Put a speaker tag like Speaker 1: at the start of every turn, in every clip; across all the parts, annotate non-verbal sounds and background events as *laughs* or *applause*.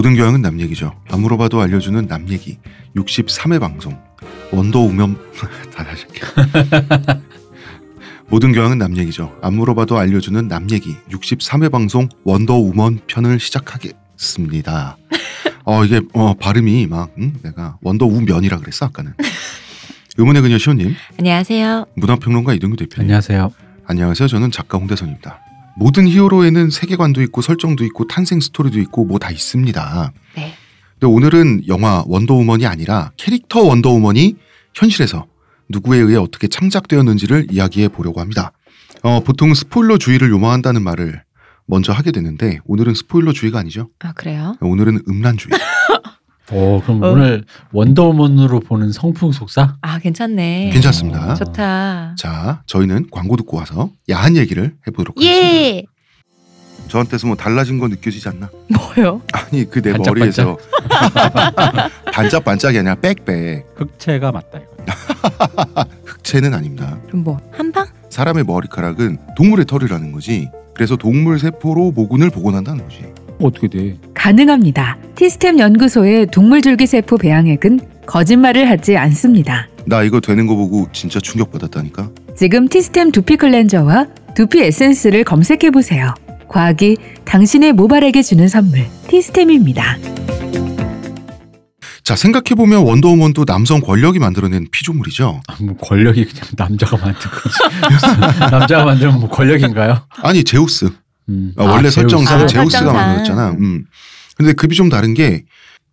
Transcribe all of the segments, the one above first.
Speaker 1: 모든 교양은 남 얘기죠. 안 물어봐도 알려주는 남 얘기. 63회 방송. 원더우먼 *laughs* 다 다시 할게요. *laughs* 모든 교양은 남 얘기죠. 안 물어봐도 알려주는 남 얘기. 63회 방송 원더우먼 편을 시작하겠습니다. 어 이게 어 발음이 막 응? 내가 원더우면이라 그랬어 아까는. 의문의 그녀 시호님,
Speaker 2: 안녕하세요.
Speaker 1: 문화평론가 이동규 대표님.
Speaker 3: 안녕하세요.
Speaker 1: 안녕하세요. 저는 작가 홍대선입니다. 모든 히어로에는 세계관도 있고 설정도 있고 탄생 스토리도 있고 뭐 다 있습니다.
Speaker 2: 네.
Speaker 1: 근데 오늘은 영화 원더우먼이 아니라 캐릭터 원더우먼이 현실에서 누구에 의해 어떻게 창작되었는지를 이야기해 보려고 합니다. 어, 보통 스포일러 주의를 요망한다는 말을 먼저 하게 되는데 오늘은 스포일러 주의가 아니죠.
Speaker 2: 아 그래요?
Speaker 1: 오늘은 음란 주의. *laughs*
Speaker 3: 오, 그럼
Speaker 2: 어.
Speaker 3: 오늘 원더우먼으로 보는 성풍 속사?
Speaker 2: 아 괜찮네.
Speaker 1: 괜찮습니다.
Speaker 2: 좋다.
Speaker 1: 자, 저희는 광고 듣고 와서 야한 얘기를 해보도록 하겠습니다.
Speaker 2: 예.
Speaker 1: 저한테서 뭐 달라진 거 느껴지지 않나?
Speaker 2: 뭐요?
Speaker 1: 아니 그 내
Speaker 3: 반짝반짝.
Speaker 1: 머리에서 *laughs* 반짝반짝이 아니라 빽빽
Speaker 3: 흑채가 맞다 이거. *laughs*
Speaker 1: 흑채는 아닙니다.
Speaker 2: 그럼 뭐 한방?
Speaker 1: 사람의 머리카락은 동물의 털이라는 거지. 그래서 동물 세포로 모근을 복원한다는 거지.
Speaker 3: 어떻게 돼?
Speaker 4: 가능합니다. 티스템 연구소의 동물줄기세포 배양액은 거짓말을 하지 않습니다.
Speaker 1: 나 이거 되는 거 보고 진짜 충격받았다니까.
Speaker 4: 지금 티스템 두피 클렌저와 두피 에센스를 검색해 보세요. 과학이 당신의 모발에게 주는 선물 티스템입니다.
Speaker 1: 자 생각해 보면 원더우먼도 남성 권력이 만들어낸 피조물이죠.
Speaker 3: 아, 뭐 권력이 그냥 남자가 만든 거지. *laughs* 남자가 만들면 뭐 권력인가요?
Speaker 1: 아니 제우스.
Speaker 3: 음.
Speaker 1: 아, 원래
Speaker 3: 아,
Speaker 1: 설정상
Speaker 3: 제우스.
Speaker 2: 아,
Speaker 1: 제우스가
Speaker 2: 설정상.
Speaker 1: 만들었잖아. 음. 근데 급이 좀 다른 게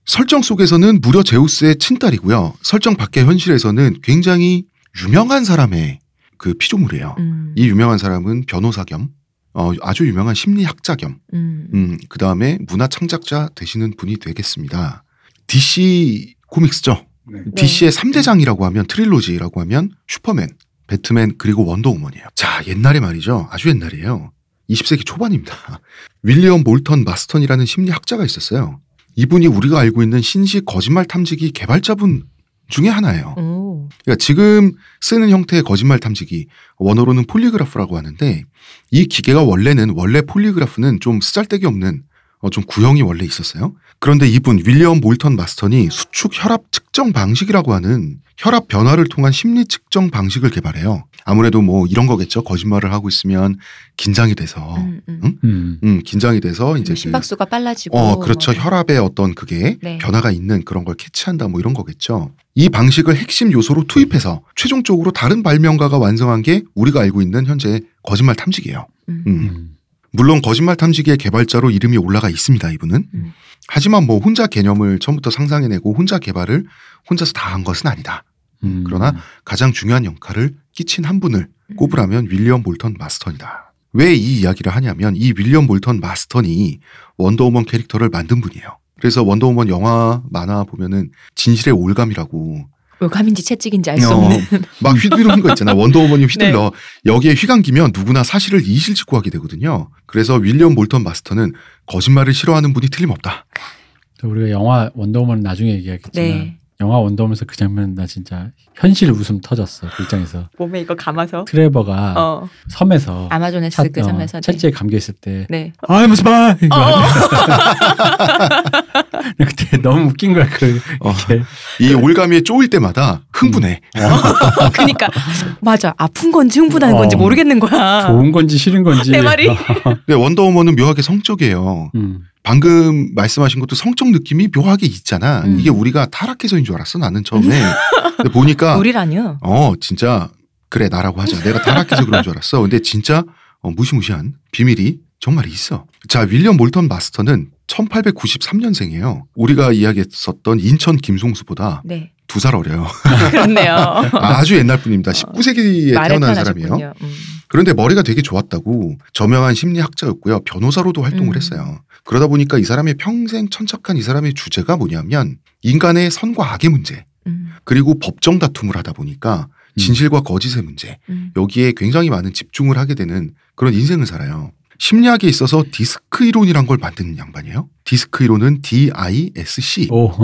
Speaker 1: 설정 속에서는 무려 제우스의 친딸이고요. 설정 밖의 현실에서는 굉장히 유명한 사람의 그 피조물이에요.
Speaker 2: 음.
Speaker 1: 이 유명한 사람은 변호사 겸 어, 아주 유명한 심리학자 겸
Speaker 2: 음.
Speaker 1: 음, 그 다음에 문화 창작자 되시는 분이 되겠습니다. DC 코믹스죠.
Speaker 3: 네.
Speaker 1: DC의 3대장이라고 하면 트릴로지라고 하면 슈퍼맨, 배트맨 그리고 원더우먼이에요. 자 옛날에 말이죠. 아주 옛날이에요. 20세기 초반입니다. *laughs* 윌리엄 몰턴 마스턴이라는 심리학자가 있었어요. 이분이 우리가 알고 있는 신식 거짓말 탐지기 개발자분 중에 하나예요.
Speaker 2: 오.
Speaker 1: 그러니까 지금 쓰는 형태의 거짓말 탐지기 원어로는 polygraph라고 하는데 이 기계가 원래는 원래 polygraph는 좀 쓰잘데기 없는 어, 좀 구형이 원래 있었어요. 그런데 이분 윌리엄 몰턴 마스턴이 수축 혈압 측정 방식이라고 하는 혈압 변화를 통한 심리 측정 방식을 개발해요. 아무래도 뭐 이런 거겠죠. 거짓말을 하고 있으면 긴장이 돼서
Speaker 2: 음, 음.
Speaker 1: 응?
Speaker 3: 음.
Speaker 1: 음, 긴장이 돼서 이제 그-
Speaker 2: 심박수가 빨라지고.
Speaker 1: 어, 그렇죠.
Speaker 2: 뭐.
Speaker 1: 혈압의 어떤 그게
Speaker 2: 네.
Speaker 1: 변화가 있는 그런 걸 캐치한다 뭐 이런 거겠죠. 이 방식을 핵심 요소로 투입해서 최종적으로 다른 발명가가 완성한 게 우리가 알고 있는 현재 거짓말 탐지기예요.
Speaker 2: 음.
Speaker 1: 음.
Speaker 3: 음.
Speaker 1: 물론 거짓말 탐지기의 개발자로 이름이 올라가 있습니다. 이분은.
Speaker 2: 음.
Speaker 1: 하지만 뭐 혼자 개념을 처음부터 상상해내고 혼자 개발을 혼자서 다 한 것은 아니다.
Speaker 3: 음.
Speaker 1: 그러나 가장 중요한 역할을 끼친 한 분을 꼽으라면 윌리엄 몰턴 마스턴이다. 왜 이 이야기를 하냐면 이 윌리엄 몰턴 마스턴이 원더우먼 캐릭터를 만든 분이에요. 그래서 원더우먼 영화 만화 보면은 진실의 올가미라고
Speaker 2: 올가민지 채찍인지 알수
Speaker 1: 어,
Speaker 2: 없는.
Speaker 1: 막 휘두르는 거 있잖아. 원더우먼이 휘둘러. *laughs* 여기에 휘감기면 누구나 사실을 이실직고하게 되거든요. 그래서 윌리엄 몰턴 마스턴은 거짓말을 싫어하는 분이 틀림없다.
Speaker 3: 우리가 영화 원더우먼 나중에 얘기하겠지만
Speaker 2: 네.
Speaker 3: 영화 원더우먼에서 그 장면 나 진짜 현실 웃음 터졌어 그 입장에서
Speaker 2: 몸에 이거 감아서.
Speaker 3: 트레버가
Speaker 2: 어.
Speaker 3: 섬에서
Speaker 2: 아마존에스
Speaker 3: 차-
Speaker 2: 그 섬에서.
Speaker 3: 어, 찰지에 감겨 있을 때
Speaker 2: 네.
Speaker 3: I'm spy 이거
Speaker 2: 어. *laughs*
Speaker 3: 그때 너무 웃긴 거야 그
Speaker 1: 어.
Speaker 3: 이
Speaker 1: 올가미에 쪼일 때마다 흥분해.
Speaker 2: 그러니까 맞아. 아픈 건지 흥분하는 건지
Speaker 3: 어.
Speaker 2: 모르겠는 거야.
Speaker 3: 좋은 건지 싫은 건지
Speaker 2: 내 말이.
Speaker 1: 근데 원더우먼은 묘하게 성적이에요.
Speaker 3: 음.
Speaker 1: 방금 말씀하신 것도 성적 느낌이 묘하게 있잖아.
Speaker 2: 음.
Speaker 1: 이게 우리가 타락해서인 줄 알았어. 나는 처음에. 근데 보니까
Speaker 2: 우리라뇨.
Speaker 1: 어 진짜 그래 나라고 하자. 내가 타락해서 그런 줄 알았어. 근데 진짜 어, 무시무시한 비밀이 정말 있어. 자 윌리엄 몰턴 마스터는 1893년생이에요. 우리가 이야기했었던 인천 김송수보다
Speaker 2: 네.
Speaker 1: 두살 어려요.
Speaker 2: 그렇네요. *laughs*
Speaker 1: 아주 옛날 분입니다. 19세기에
Speaker 2: 말에
Speaker 1: 태어난 사람이에요.
Speaker 2: 음.
Speaker 1: 그런데 머리가 되게 좋았다고 저명한 심리학자였고요. 변호사로도 활동을
Speaker 2: 음.
Speaker 1: 했어요. 그러다 보니까 이 사람의 평생 천착한 이 사람의 주제가 뭐냐면 인간의 선과 악의 문제
Speaker 2: 음.
Speaker 1: 그리고 법정 다툼을 하다 보니까 진실과 거짓의 문제
Speaker 2: 음.
Speaker 1: 여기에 굉장히 많은 집중을 하게 되는 그런 인생을 살아요. 심리학에 있어서 디스크 이론이란 걸 만드는 양반이에요. 디스크 이론은 D-I-S-C.
Speaker 3: 오. *laughs*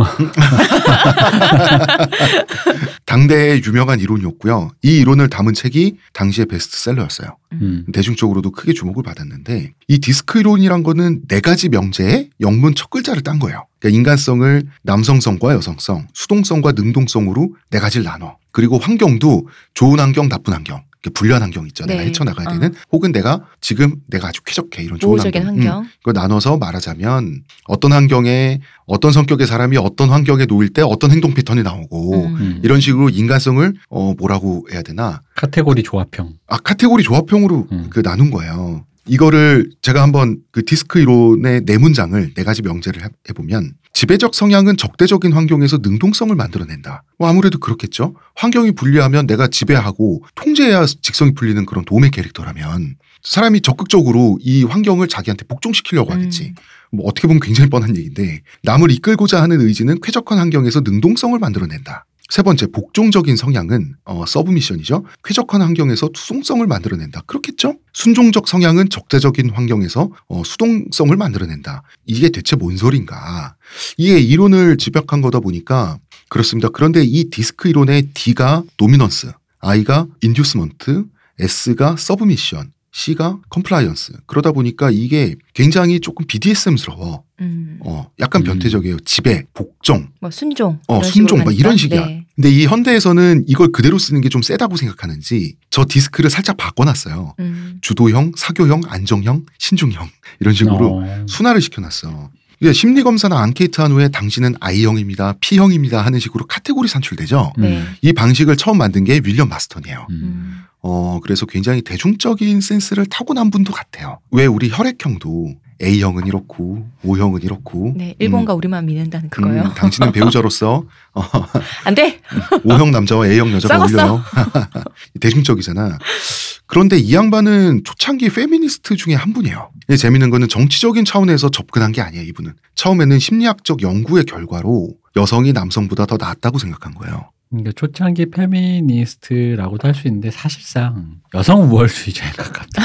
Speaker 1: 당대의 유명한 이론이었고요. 이 이론을 담은 책이 당시의 베스트셀러였어요.
Speaker 3: 음.
Speaker 1: 대중적으로도 크게 주목을 받았는데 이 디스크 이론이란 거는 네 가지 명제의 영문 첫 글자를 딴 거예요. 그러니까 인간성을 남성성과 여성성, 수동성과 능동성으로 네 가지를 나눠. 그리고 환경도 좋은 환경, 나쁜 환경. 불리한 환경 있죠. 내가
Speaker 2: 네.
Speaker 1: 헤쳐나가야
Speaker 2: 어.
Speaker 1: 되는 혹은 내가 지금 내가 아주 쾌적해 이런 좋은
Speaker 2: 우호적인
Speaker 1: 환경. 음,
Speaker 2: 환경.
Speaker 1: 그걸 나눠서 말하자면 어떤 환경에 어떤 성격의 사람이 어떤 환경에 놓일 때 어떤 행동 패턴이 나오고
Speaker 2: 음.
Speaker 3: 음.
Speaker 1: 이런 식으로 인간성을 어 뭐라고 해야 되나
Speaker 3: 카테고리 조합형.
Speaker 1: 아 카테고리 조합형으로
Speaker 3: 음.
Speaker 1: 그 나눈 거예요. 이거를 제가 한번 그 디스크 이론의 네 문장을 네 가지 명제를 해- 해보면 지배적 성향은 적대적인 환경에서 능동성을 만들어낸다. 뭐 아무래도 그렇겠죠. 환경이 불리하면 내가 지배하고 통제해야 직성이 풀리는 그런 도움의 캐릭터라면 사람이 적극적으로 이 환경을 자기한테 복종시키려고 하겠지.
Speaker 2: 음.
Speaker 1: 뭐 어떻게 보면 굉장히 뻔한 얘기인데 남을 이끌고자 하는 의지는 쾌적한 환경에서 능동성을 만들어낸다. 세 번째 복종적인 성향은 어, 서브미션이죠. 쾌적한 환경에서 수동성을 만들어낸다. 그렇겠죠? 순종적 성향은 적대적인 환경에서 어, 수동성을 만들어낸다. 이게 대체 뭔 소린가? 이게 이론을 집약한 거다 보니까 그렇습니다. 그런데 이 디스크 이론의 D가 도미넌스, I가 inducement, S가 submission, C가 compliance. 그러다 보니까 이게 굉장히 조금 BDSM스러워.
Speaker 2: 음.
Speaker 1: 어, 약간
Speaker 3: 음.
Speaker 1: 변태적이에요. 지배, 복종,
Speaker 2: 뭐 순종.
Speaker 1: 어, 순종, 막 이런. 식이야.
Speaker 2: 네.
Speaker 1: 근데 이 현대에서는 이걸 그대로 쓰는 게 좀 세다고 생각하는지 저 DISC를 살짝 바꿔놨어요.
Speaker 2: 음.
Speaker 1: 주도형, 사교형, 안정형, 신중형 이런 식으로
Speaker 3: 어.
Speaker 1: 순화를 시켜놨어. 이게 심리 검사나 앙케이트한 후에 당신은 I형입니다, D형입니다 하는 식으로 카테고리 산출되죠.
Speaker 3: 음.
Speaker 2: 네.
Speaker 1: 이 방식을 처음 만든 게 윌리엄 마스턴이에요.
Speaker 3: 음.
Speaker 2: 음.
Speaker 1: 어, 그래서 굉장히 대중적인 센스를 타고난 분도 같아요. 왜 우리 혈액형도 A형은 이렇고 O형은 이렇고
Speaker 2: 네. 일본과 우리만 믿는다는
Speaker 1: 음,
Speaker 2: 그거요.
Speaker 1: 음, 당신은 배우자로서 어, *laughs*
Speaker 2: 안 돼.
Speaker 1: O형 남자와 A형 여자가. 어울려요. *laughs* 대중적이잖아. 그런데 이 양반은 초창기 페미니스트 중에 한 분이에요. 이게 재밌는 거는 정치적인 차원에서 접근한 게 아니에요, 이분은. 처음에는 심리학적 연구의 결과로 여성이 남성보다 더 낫다고 생각한 거예요.
Speaker 3: 그러니까 초창기 페미니스트라고도 할 수 있는데 사실상 여성 우월주의자에 가깝다.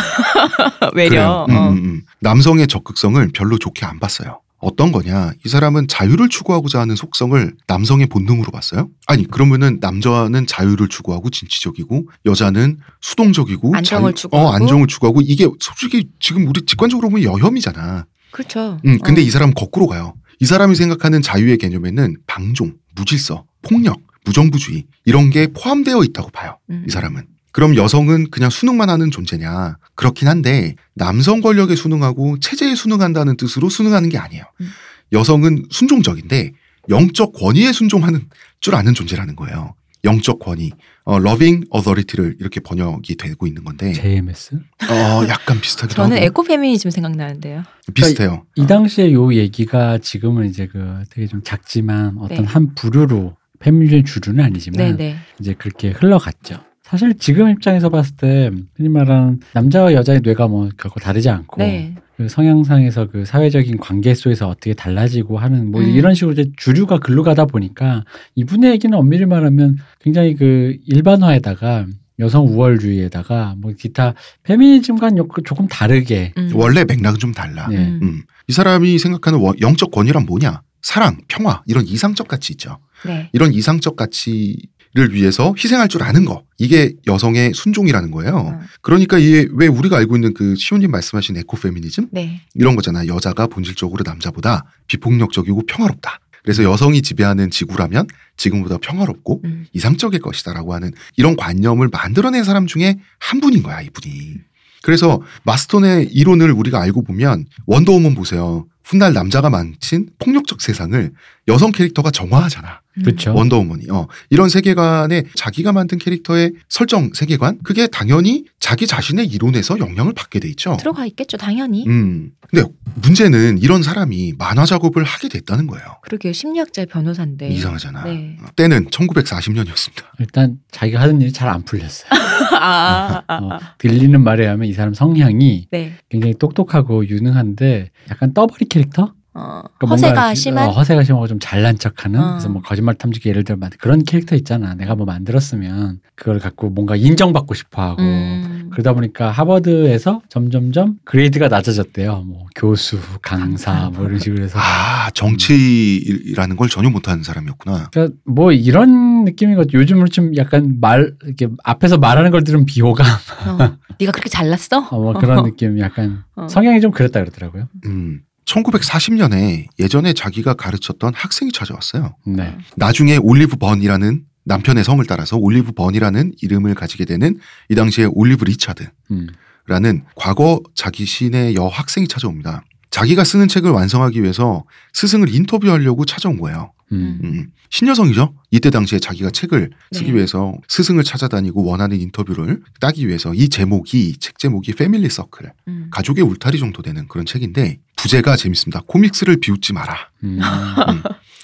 Speaker 2: 외려.
Speaker 1: 음,
Speaker 2: 어.
Speaker 1: 음, 음. 남성의 적극성을 별로 좋게 안 봤어요. 어떤 거냐? 이 사람은 자유를 추구하고자 하는 속성을 남성의 본능으로 봤어요? 아니, 그러면은 남자는 자유를 추구하고 진취적이고 여자는 수동적이고
Speaker 2: 안정을
Speaker 1: 자유-
Speaker 2: 추구하고.
Speaker 1: 어, 안정을 추구하고 이게 솔직히 지금 우리 직관적으로 보면 여혐이잖아.
Speaker 2: 그렇죠.
Speaker 1: 음, 근데
Speaker 2: 어.
Speaker 1: 이 사람 거꾸로 가요. 이 사람이 생각하는 자유의 개념에는 방종, 무질서, 폭력, 무정부주의 이런 게 포함되어 있다고 봐요.
Speaker 2: 음.
Speaker 1: 이 사람은. 그럼 여성은 그냥 수능만 하는 존재냐? 그렇긴 한데 남성 권력에 수능하고 체제에 수능한다는 뜻으로 수능하는 게 아니에요.
Speaker 2: 음.
Speaker 1: 여성은 순종적인데 영적 권위에 순종하는 줄 아는 존재라는 거예요. 영적 권위, 어, loving authority를 이렇게 번역이 되고 있는 건데,
Speaker 3: JMS.
Speaker 1: 어, 약간 비슷하기도
Speaker 2: 저는
Speaker 1: 하고
Speaker 2: 에코페미니즘 생각나는데요.
Speaker 1: 비슷해요.
Speaker 3: 이 당시에 요 얘기가 지금은 이제 그 되게 좀 작지만 어떤
Speaker 2: 네.
Speaker 3: 한 부류로 페미니즘 주류는 아니지만
Speaker 2: 네네.
Speaker 3: 이제 그렇게 흘러갔죠. 사실 지금 입장에서 봤을 때 흔히 말하는 남자와 여자의 뇌가 뭐 결코 다르지 않고
Speaker 2: 네.
Speaker 3: 그 성향상에서 그 사회적인 관계 속에서 어떻게 달라지고 하는 뭐
Speaker 2: 음.
Speaker 3: 이런 식으로 이제 주류가 글로 가다 보니까 이분의 얘기는 엄밀히 말하면 굉장히 그 일반화에다가 여성 우월주의에다가 뭐 기타 페미니즘과는 요- 조금 다르게
Speaker 2: 음.
Speaker 1: 원래 맥락은 좀 달라.
Speaker 3: 네.
Speaker 2: 음.
Speaker 1: 음. 이 사람이 생각하는 원- 영적 권위란 뭐냐? 사랑, 평화 이런 이상적 가치 있죠.
Speaker 2: 네.
Speaker 1: 이런 이상적 가치를 위해서 희생할 줄 아는 거. 이게 여성의 순종이라는 거예요.
Speaker 2: 어.
Speaker 1: 그러니까 이게 왜 우리가 알고 있는 그 시호님 말씀하신 에코페미니즘
Speaker 2: 네.
Speaker 1: 이런 거잖아. 여자가 본질적으로 남자보다 비폭력적이고 평화롭다. 그래서 여성이 지배하는 지구라면 지금보다 평화롭고
Speaker 2: 음.
Speaker 1: 이상적일 것이다라고 하는 이런 관념을 만들어낸 사람 중에 한 분인 거야, 이분이. 그래서 마스톤의 이론을 우리가 알고 보면 원더우먼 보세요. 훗날 남자가 망친 폭력적 세상을 여성 캐릭터가 정화하잖아.
Speaker 2: 음.
Speaker 3: 그렇죠.
Speaker 1: 원더우먼이. 어, 이런 세계관에 자기가 만든 캐릭터의 설정 세계관 그게 당연히 자기 자신의 이론에서 영향을 받게 돼 있죠.
Speaker 2: 들어가 있겠죠, 당연히.
Speaker 1: 음. 근데 문제는 이런 사람이 만화 작업을 하게 됐다는 거예요.
Speaker 2: 그러게요, 심리학자의 변호사인데.
Speaker 1: 이상하잖아.
Speaker 2: 네.
Speaker 1: 어, 때는 1940년이었습니다.
Speaker 3: 일단 자기가 하는 일이 잘 안 풀렸어요. *laughs*
Speaker 2: 아, 아, 아,
Speaker 3: 어,
Speaker 2: 아.
Speaker 3: 들리는 말에 하면 이 사람 성향이
Speaker 2: 네.
Speaker 3: 굉장히 똑똑하고 유능한데 약간 떠버리 캐릭터?
Speaker 2: 어,
Speaker 3: 그러니까
Speaker 2: 허세가 심한.
Speaker 3: 어, 허세가 심하고 좀 잘난 척하는
Speaker 2: 어.
Speaker 3: 그래서 뭐 거짓말 탐지기 예를 들어 만- 그런 캐릭터 있잖아. 내가 뭐 만들었으면 그걸 갖고 뭔가 인정받고 싶어하고
Speaker 2: 음.
Speaker 3: 그러다 보니까 하버드에서 점점점 그레이드가 낮아졌대요. 뭐 교수, 강사 뭐 이런 식으로 해서
Speaker 1: 아 정치라는 걸 전혀 못하는 사람이었구나.
Speaker 3: 그러니까 뭐 이런 느낌인 것. 요즘은 좀 약간 말 이렇게 앞에서 말하는 걸 들으면 비호감
Speaker 2: 어, 네가 그렇게 잘났어?
Speaker 3: 어, 뭐 그런 느낌 약간
Speaker 2: 어.
Speaker 3: 성향이 좀 그랬다 그러더라고요.
Speaker 1: 음, 1940년에 예전에 자기가 가르쳤던 학생이 찾아왔어요.
Speaker 3: 네.
Speaker 1: 나중에 올리브 번이라는 남편의 성을 따라서 올리브 번이라는 이름을 가지게 되는 이 당시에 올리브 리차드라는
Speaker 3: 음.
Speaker 1: 과거 자기 시인의 여학생이 찾아옵니다. 자기가 쓰는 책을 완성하기 위해서 스승을 인터뷰하려고 찾아온 거예요.
Speaker 3: 음.
Speaker 1: 음, 신여성이죠. 이때 당시에 자기가 책을 쓰기
Speaker 2: 네.
Speaker 1: 위해서 스승을 찾아다니고 원하는 인터뷰를 따기 위해서 이 제목이 책 제목이 Family Circle
Speaker 2: 음.
Speaker 1: 가족의 울타리 정도 되는 그런 책인데 부제가 재밌습니다. 코믹스를 비웃지 마라.
Speaker 3: 음.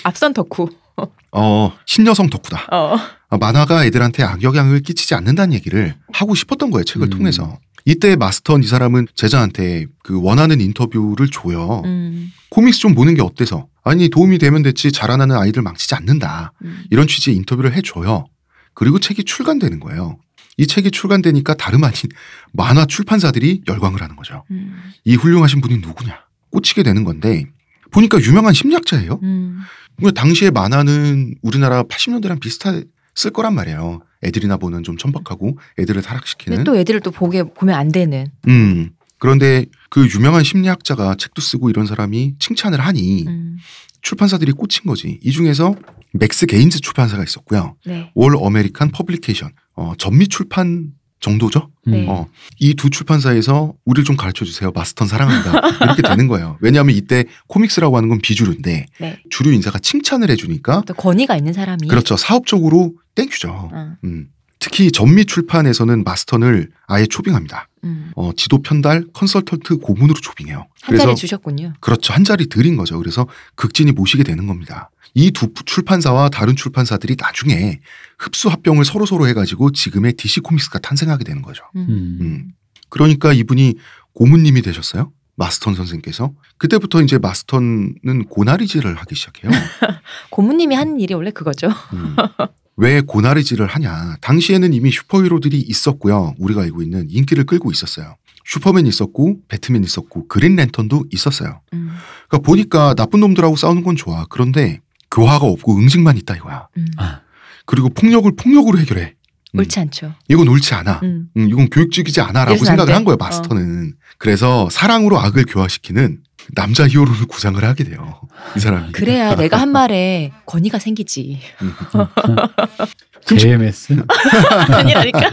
Speaker 2: 앞선 덕후.
Speaker 1: 어 신여성 덕후다.
Speaker 2: 어.
Speaker 1: 어, 만화가 애들한테 악영향을 끼치지 않는다는 얘기를 하고 싶었던 거예요. 책을
Speaker 3: 음.
Speaker 1: 통해서. 이때 마스턴 이 사람은 제자한테 그 원하는 인터뷰를 줘요.
Speaker 2: 음.
Speaker 1: 코믹스 좀 보는 게 어때서? 아니 도움이 되면 됐지 자라나는 아이들 망치지 않는다.
Speaker 2: 음.
Speaker 1: 이런 취지의 인터뷰를 해줘요. 그리고 책이 출간되는 거예요. 이 책이 출간되니까 다름 아닌 *laughs* 만화 출판사들이 열광을 하는 거죠.
Speaker 2: 음.
Speaker 1: 이 훌륭하신 분이 누구냐? 꽂히게 되는 건데 보니까 유명한 심리학자예요.
Speaker 2: 음.
Speaker 1: 그 당시에 만화는 우리나라 80년대랑 비슷했을 거란 말이에요. 애들이나 보는 좀 천박하고 애들을 타락시키는.
Speaker 2: 또 애들을 또 보게 보면 안 되는.
Speaker 1: 음. 그런데 그 유명한 심리학자가 책도 쓰고 이런 사람이 칭찬을 하니
Speaker 2: 음.
Speaker 1: 출판사들이 꽂힌 거지. 이 중에서 맥스 게인즈 출판사가 있었고요.
Speaker 2: 네.
Speaker 1: All American Publication 어, 전미 출판 정도죠.
Speaker 2: 네.
Speaker 1: 어, 이 두 출판사에서 우리를 좀 가르쳐 주세요. 마스턴 사랑한다. 이렇게 되는 거예요. 왜냐하면 이때 코믹스라고 하는 건 비주류인데
Speaker 2: 네.
Speaker 1: 주류 인사가 칭찬을 해주니까
Speaker 2: 또 권위가 있는 사람이.
Speaker 1: 그렇죠. 사업적으로 thank you죠.
Speaker 2: 어.
Speaker 1: 음. 특히 전미 출판에서는 마스턴을 아예 초빙합니다.
Speaker 2: 음.
Speaker 1: 어, 지도 편달 컨설턴트 고문으로 초빙해요.
Speaker 2: 한 자리 주셨군요.
Speaker 1: 그렇죠. 한 자리 드린 거죠. 그래서 극진히 모시게 되는 겁니다. 이 두 출판사와 다른 출판사들이 나중에 흡수 합병을 서로 서로 해가지고 지금의 DC 코믹스가 탄생하게 되는 거죠.
Speaker 2: 음.
Speaker 3: 음.
Speaker 1: 음. 그러니까 이분이 고문님이 되셨어요. 마스턴 선생께서 그때부터 이제 마스턴은 고나리질을 하기 시작해요. *laughs*
Speaker 2: 고모님이 하는 일이 원래 그거죠.
Speaker 1: 음. 왜 고나리질을 하냐? 당시에는 이미 슈퍼히로들이 있었고요. 우리가 알고 있는 인기를 끌고 있었어요. 슈퍼맨 있었고 배트맨 있었고 그린 랜턴도 있었어요.
Speaker 2: 음.
Speaker 1: 그러니까 보니까 나쁜 놈들하고 싸우는 건 좋아. 그런데 교화가 없고 응징만 있다 이거야.
Speaker 2: 음.
Speaker 3: 아.
Speaker 1: 그리고 폭력을 폭력으로 해결해. 음.
Speaker 2: 옳지 않죠.
Speaker 1: 이건 옳지 않아.
Speaker 2: 음.
Speaker 1: 음, 이건 교육적이지 않아라고 생각을
Speaker 2: 돼.
Speaker 1: 한 거예요. 마스터는. 그래서 사랑으로 악을 교화시키는 남자 히어로를 구상을 하게 돼요. 이 사람이.
Speaker 2: 그래야 내가 한 말에 권위가 생기지.
Speaker 1: 음. *laughs*
Speaker 3: JMS. *laughs*
Speaker 2: 아니라니까.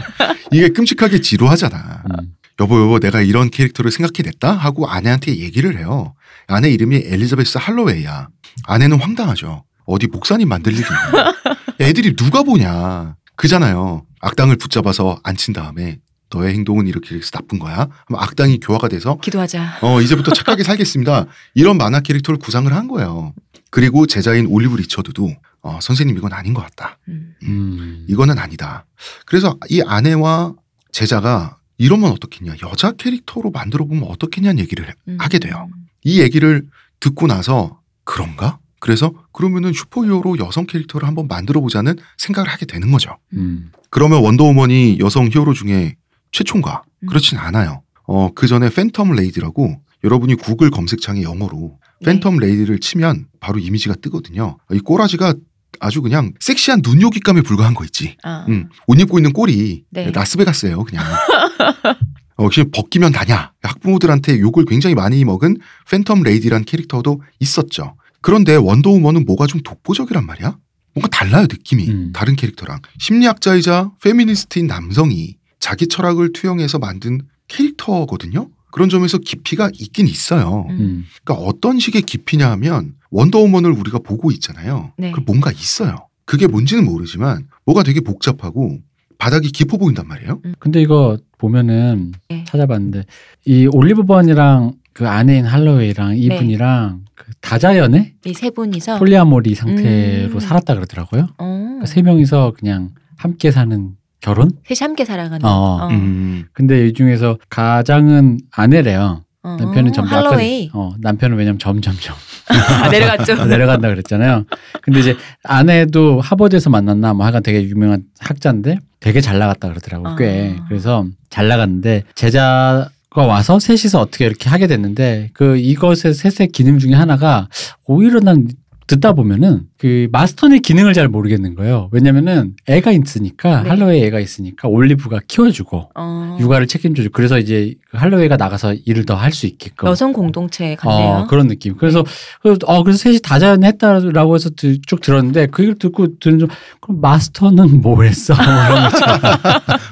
Speaker 1: 이게 끔찍하게 지루하잖아.
Speaker 3: 음.
Speaker 1: 여보 여보 내가 이런 캐릭터를 생각해냈다 하고 아내한테 얘기를 해요. 아내 이름이 엘리자베스 할로웨이야. 아내는 황당하죠. 어디 목사님 만들 일이 있나. *laughs* 애들이 누가 보냐. 그잖아요. 악당을 붙잡아서 앉힌 다음에 너의 행동은 이렇게 해서 나쁜 거야. 악당이 교화가 돼서
Speaker 2: 기도하자.
Speaker 1: 어 이제부터 착하게 살겠습니다. 이런 만화 캐릭터를 구상을 한 거예요. 그리고 제자인 올리브 리처드도 어, 선생님 이건 아닌 것 같다.
Speaker 2: 음.
Speaker 3: 음.
Speaker 1: 이거는 아니다. 그래서 이 아내와 제자가 이러면 어떻겠냐. 여자 캐릭터로 만들어 보면 어떻겠냐는 얘기를 해-
Speaker 2: 음.
Speaker 1: 하게 돼요. 이 얘기를 듣고 나서 그런가? 그래서 그러면은 슈퍼히어로 여성 캐릭터를 한번 만들어 보자는 생각을 하게 되는 거죠.
Speaker 3: 음.
Speaker 1: 그러면 원더우먼이 여성 히어로 중에 최초인가?
Speaker 2: 음.
Speaker 1: 그렇진 않아요. 어, 그 전에 팬텀 레이디라고 여러분이 구글 검색창에 영어로
Speaker 2: 네.
Speaker 1: 팬텀 레이디를 치면 바로 이미지가 뜨거든요. 이 꼬라지가 아주 그냥 섹시한 눈요깃감에 불과한 거 있지.
Speaker 2: 아.
Speaker 1: 음, 옷 입고 있는 꼴이
Speaker 2: 네.
Speaker 1: 라스베가스예요, 그냥. *laughs* 어, 그냥 벗기면 다냐. 학부모들한테 욕을 굉장히 많이 먹은 팬텀 레이디란 캐릭터도 있었죠. 그런데 원더우먼은 뭐가 좀 독보적이란 말이야? 뭔가 달라요, 느낌이.
Speaker 3: 음.
Speaker 1: 다른 캐릭터랑. 심리학자이자 페미니스트인 남성이 자기 철학을 투영해서 만든 캐릭터거든요? 그런 점에서 깊이가 있긴 있어요.
Speaker 2: 음.
Speaker 3: 음.
Speaker 1: 그러니까 어떤 식의 깊이냐 하면 원더우먼을 우리가 보고 있잖아요.
Speaker 2: 네.
Speaker 1: 그 뭔가 있어요. 그게 뭔지는 모르지만 뭐가 되게 복잡하고 바닥이 깊어 보인단 말이에요.
Speaker 3: 근데 이거 보면은
Speaker 2: 네.
Speaker 3: 찾아봤는데 이 올리브 번이랑 그 아내인 할로웨이랑 이분이랑 그 다자연애
Speaker 2: 이 세 분이서
Speaker 3: polyamory 상태로
Speaker 2: 음.
Speaker 3: 살았다 그러더라고요.
Speaker 2: 어.
Speaker 3: 그러니까 세 명이서 그냥 함께 사는 결혼?
Speaker 2: 셋이 함께 살아가는.
Speaker 3: 어.
Speaker 2: 어.
Speaker 1: 음.
Speaker 3: 근데 이 중에서 가장은 아내래요.
Speaker 2: 어,
Speaker 3: 남편은 점점
Speaker 2: 할로웨이.
Speaker 3: 아까, 어, 남편은 왜냐면 점점점 *laughs*
Speaker 2: 아, 내려갔죠.
Speaker 3: 내려간다 그랬잖아요. 근데 이제 아내도 하버드에서 만났나 뭐 하여간 되게 유명한 학자인데 되게 잘 나갔다 그러더라고 꽤.
Speaker 2: 아.
Speaker 3: 그래서 잘 나갔는데 제자 가 와서 셋이서 어떻게 이렇게 하게 됐는데 그 이것의 셋의 기능 중에 하나가 오히려 난 듣다 보면은 그 마스터의 기능을 잘 모르겠는 거예요. 왜냐면은 애가 있으니까
Speaker 2: 네.
Speaker 3: 할로웨이 애가 있으니까 올리브가 키워주고
Speaker 2: 어,
Speaker 3: 육아를 책임져주고 그래서 이제 그 할로웨이가 나가서 일을 더 할 수 있게끔
Speaker 2: 여성 공동체 같네요.
Speaker 3: 어, 그런 느낌. 그래서 그래서 어 그래서 셋이 다자연했다라고 해서 드- 쭉 들었는데 그 얘기를 듣고 들은 좀 그럼 마스터는 뭐 했어? 이런 거 *laughs* 있잖아.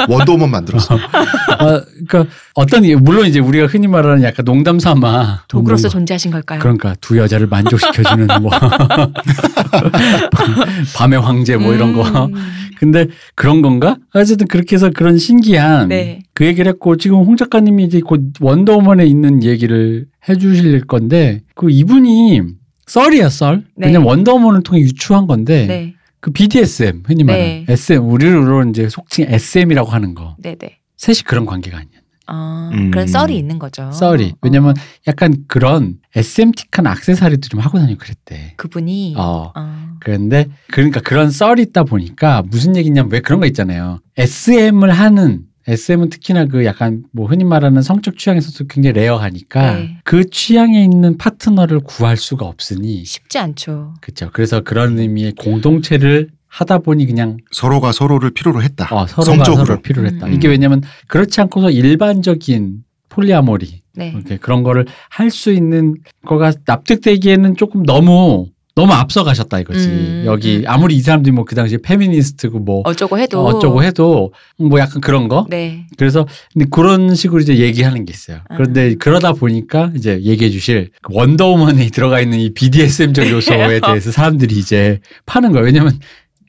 Speaker 1: 원더우먼 만들었어.
Speaker 3: 어, 그러니까 어떤 이- 물론 이제 우리가 흔히 말하는 약간 농담 삼아
Speaker 2: 도구로서
Speaker 3: 뭔가
Speaker 2: 존재하신 걸까요?
Speaker 3: 그러니까 두 여자를 만족시켜주는 뭐 *laughs* *laughs* 밤의 황제 뭐 이런 거.
Speaker 2: 음,
Speaker 3: 근데 그런 건가? 어쨌든 그렇게 해서 그런 신기한
Speaker 2: 네.
Speaker 3: 그 얘기를 했고 지금 홍 작가님이 이제 곧 원더우먼에 있는 얘기를 해주실 건데 그 이분이 썰이야 썰.
Speaker 2: 네.
Speaker 3: 왜냐면 원더우먼을 통해 유추한 건데
Speaker 2: 네.
Speaker 3: 그 BDSM 흔히 말하는
Speaker 2: 네.
Speaker 3: SM 우리로 이제 속칭 SM이라고 하는 거
Speaker 2: 네, 네.
Speaker 3: 셋이 그런 관계가 아니냐.
Speaker 2: 아,
Speaker 1: 음.
Speaker 2: 그런 썰이 있는 거죠.
Speaker 3: 썰이 왜냐면 약간 그런 SM틱한 악세사리도 좀 하고 다니고 그랬대.
Speaker 2: 그분이
Speaker 3: 어.
Speaker 2: 어.
Speaker 3: 그런데 그러니까 그런 썰이 있다 보니까 무슨 얘기냐면 왜 그런 거 있잖아요. SM을 하는 SM은 특히나 그 약간 뭐 흔히 말하는 성적 취향에서도 굉장히 레어하니까
Speaker 2: 네.
Speaker 3: 그 취향에 있는 파트너를 구할 수가 없으니
Speaker 2: 쉽지 않죠.
Speaker 3: 그렇죠. 그래서 그런 의미의 공동체를 하다 보니 그냥
Speaker 1: 서로가 서로를 필요로 했다.
Speaker 3: 어, 서로가
Speaker 1: 성적으로.
Speaker 3: 서로 필요로 했다.
Speaker 2: 음.
Speaker 3: 이게 왜냐면 그렇지 않고서 일반적인 폴리아모리
Speaker 2: 네.
Speaker 3: 그런 거를 할 수 있는 거가 납득되기에는 조금 너무 너무 앞서가셨다 이거지.
Speaker 2: 음,
Speaker 3: 여기
Speaker 2: 음.
Speaker 3: 아무리 이 사람들이 뭐 그 당시에 페미니스트고 뭐
Speaker 2: 어쩌고 해도
Speaker 3: 어쩌고 해도 뭐 약간 그런 거.
Speaker 2: 네.
Speaker 3: 그래서 근데 그런 식으로 이제 얘기하는 게 있어요. 그런데
Speaker 2: 아.
Speaker 3: 그러다 보니까 이제 얘기해 주실 그 원더우먼에 *laughs* 들어가 있는 이 BDSM적 요소에 대해서 사람들이 이제 파는 거예요. 왜냐면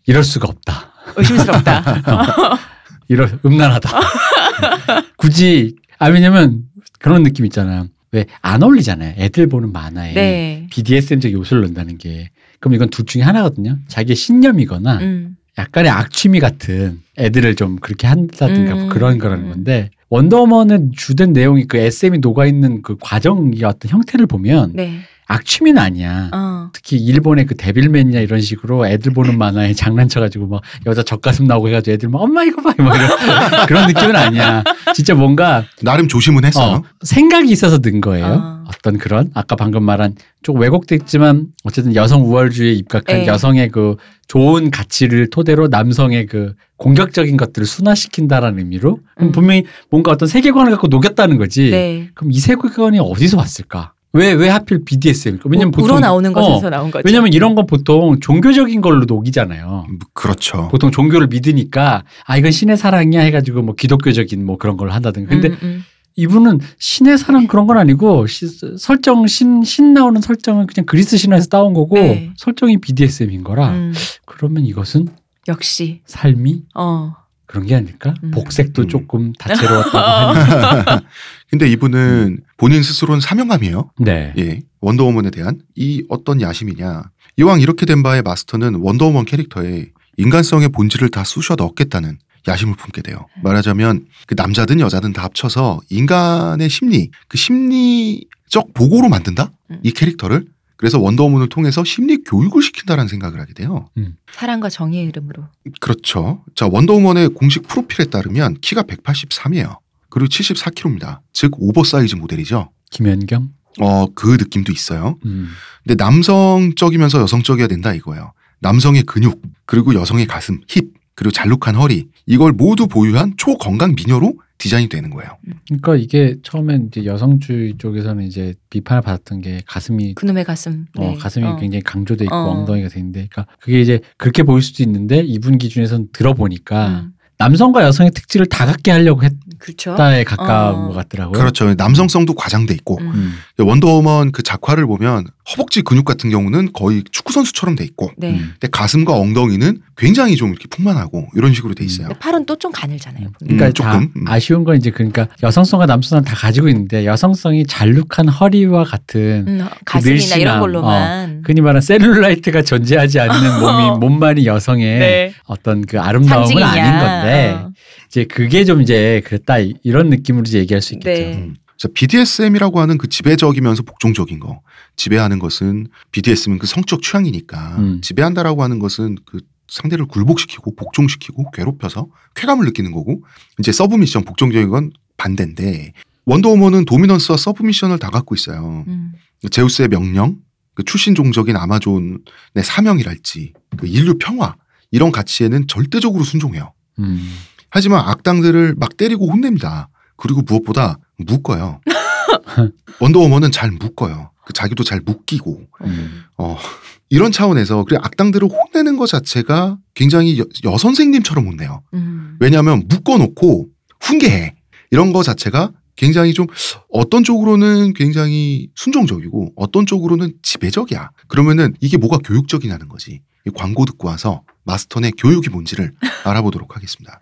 Speaker 3: 이럴 수가 없다.
Speaker 2: 의심스럽다. *laughs*
Speaker 3: 이럴 음란하다. 굳이 아 왜냐면 그런 느낌 있잖아. 왜 안 어울리잖아요. 애들 보는 만화에
Speaker 2: 네.
Speaker 3: BDSM적 요소를 넣는다는 게. 그럼 이건 둘 중에 하나거든요. 자기의 신념이거나
Speaker 2: 음.
Speaker 3: 약간의 악취미 같은 애들을 좀 그렇게 한다든가 뭐
Speaker 2: 음.
Speaker 3: 그런 거라는 건데 원더우먼의 주된 내용이 그 SM이 녹아 있는 그 과정의 어떤 형태를 보면
Speaker 2: 네.
Speaker 3: 악취미는 아니야.
Speaker 2: 어.
Speaker 3: 특히 일본의 그 데빌맨이나 이런 식으로 애들 보는 만화에 장난쳐가지고 막 여자 젖가슴 나오고 해가지고 애들 막 엄마 이거 봐 막 이런 *laughs* 그런 느낌은 아니야. 진짜 뭔가
Speaker 1: 나름 조심은 했어요.
Speaker 3: 어, 생각이 있어서 는 거예요.
Speaker 2: 어.
Speaker 3: 어떤 그런 아까 방금 말한 조금 왜곡됐지만 어쨌든 여성 우월주의에 입각한
Speaker 2: 네.
Speaker 3: 여성의 그 좋은 가치를 토대로 남성의 그 공격적인 것들을 순화시킨다라는 의미로 그럼
Speaker 2: 음.
Speaker 3: 분명히 뭔가 어떤 세계관을 갖고 녹였다는 거지.
Speaker 2: 네.
Speaker 3: 그럼 이 세계관이 어디서 왔을까? 왜 왜 하필 BDSM일까? 왜냐면 보통
Speaker 2: 우러 나오는
Speaker 3: 어,
Speaker 2: 것에서 나온 거죠.
Speaker 3: 왜냐면 이런 건 보통 종교적인 걸로 녹이잖아요.
Speaker 1: 뭐 그렇죠.
Speaker 3: 보통 종교를 믿으니까 아 이건 신의 사랑이야 해가지고 뭐 기독교적인 뭐 그런 걸 한다든가. 근데
Speaker 2: 음, 음.
Speaker 3: 이분은 신의 사랑 그런 건 아니고 시- 설정 신, 신 나오는 설정은 그냥 그리스 신화에서 따온 거고
Speaker 2: 네.
Speaker 3: 설정이 BDSM인 거라
Speaker 2: 음.
Speaker 3: 그러면 이것은
Speaker 2: 역시
Speaker 3: 삶이
Speaker 2: 어.
Speaker 3: 그런 게 아닐까?
Speaker 2: 음.
Speaker 3: 복색도
Speaker 1: 음.
Speaker 3: 조금 다채로웠다고 하니. *laughs*
Speaker 1: 근데 이분은 본인 스스로는 사명감이에요.
Speaker 3: 네.
Speaker 1: 예. 원더우먼에 대한 이 어떤 야심이냐. 이왕 이렇게 된 바에 마스터는 원더우먼 캐릭터에 인간성의 본질을 다 쑤셔 넣겠다는 야심을 품게 돼요. 말하자면 그 남자든 여자든 다 합쳐서 인간의 심리, 그 심리적 보고로 만든다?
Speaker 2: 음.
Speaker 1: 이 캐릭터를. 그래서 원더우먼을 통해서 심리 교육을 시킨다라는 생각을 하게 돼요.
Speaker 2: 사랑과 정의의 이름으로.
Speaker 1: 그렇죠. 자, 원더우먼의 공식 프로필에 따르면 키가 183이에요. 그리고 74kg입니다. 즉 오버사이즈 모델이죠.
Speaker 3: 김연경.
Speaker 1: 어, 그 느낌도 있어요.
Speaker 3: 음.
Speaker 1: 근데 남성적이면서 여성적이어야 된다 이거예요. 남성의 근육, 그리고 여성의 가슴, 힙, 그리고 잘룩한 허리 이걸 모두 보유한 초건강 미녀로 디자인이 되는 거예요.
Speaker 3: 그러니까 이게 처음엔 이제 여성주의 쪽에서는 이제 비판을 받았던 게 가슴이
Speaker 2: 그놈의 가슴.
Speaker 3: 어,
Speaker 2: 네.
Speaker 3: 가슴이
Speaker 2: 어.
Speaker 3: 굉장히 강조돼 있고
Speaker 2: 어.
Speaker 3: 엉덩이가 돼 있는데, 그러니까 그게 이제 그렇게 보일 수도 있는데 이분 기준에서는 들어보니까
Speaker 2: 음.
Speaker 3: 남성과 여성의 특질을 다 갖게 하려고
Speaker 2: 그렇죠.
Speaker 3: 했다에 가까운
Speaker 2: 어.
Speaker 3: 것 같더라고요.
Speaker 1: 그렇죠. 남성성도 과장돼 있고
Speaker 2: 음.
Speaker 3: 음.
Speaker 1: 원더우먼 그 작화를 보면 허벅지 근육 같은 경우는 거의 축구 선수처럼 돼 있고,
Speaker 2: 네.
Speaker 3: 음.
Speaker 1: 근데 가슴과 엉덩이는 굉장히 좀 이렇게 풍만하고 이런 식으로 돼 있어요.
Speaker 2: 팔은 또 좀 가늘잖아요. 보면.
Speaker 3: 그러니까
Speaker 1: 음,
Speaker 3: 다
Speaker 1: 조금. 음.
Speaker 3: 아쉬운 건 이제 그러니까 여성성과 남성은 다 가지고 있는데 여성성이 잘룩한 허리와 같은
Speaker 2: 음, 가슴이나
Speaker 3: 늘씬함,
Speaker 2: 이런 걸로만.
Speaker 3: 흔히 말하는 셀룰라이트가 존재하지 않는 몸이 *laughs* 몸만이 여성의
Speaker 2: 네.
Speaker 3: 어떤 그 아름다움은. 아닌 건데
Speaker 2: 어.
Speaker 3: 이제 그게 좀 이제 그랬다 이- 이런 느낌으로 이제 얘기할 수 있겠죠.
Speaker 2: 네.
Speaker 1: 음. 자, BDSM이라고 하는 그 지배적이면서 복종적인 거. 지배하는 것은 BDSM은 그 성적 취향이니까
Speaker 3: 음.
Speaker 1: 지배한다라고 하는 것은 그 상대를 굴복시키고 복종시키고 괴롭혀서 쾌감을 느끼는 거고 이제 서브미션 복종적인 건 반대인데 원더우먼은 도미넌스와 서브미션을 다 갖고 있어요.
Speaker 2: 음.
Speaker 1: 제우스의 명령, 그 출신 종적인 아마존의 사명이랄지 그 인류 평화 이런 가치에는 절대적으로 순종해요.
Speaker 3: 음.
Speaker 1: 하지만 악당들을 막 때리고 혼냅니다. 그리고 무엇보다 묶어요. *laughs* 원더우먼은 잘 묶어요. 그 자기도 잘 묶이고
Speaker 3: 음.
Speaker 1: 어, 이런 차원에서 그래 악당들을 혼내는 것 자체가 굉장히 여, 여선생님처럼 혼내요.
Speaker 2: 음.
Speaker 1: 왜냐하면 묶어놓고 훈계해 이런 거 자체가 굉장히 좀 어떤 쪽으로는 굉장히 순종적이고 어떤 쪽으로는 지배적이야. 그러면은 이게 뭐가 교육적이냐는 거지. 이 광고 듣고 와서 마스터의 교육이 뭔지를 알아보도록 하겠습니다.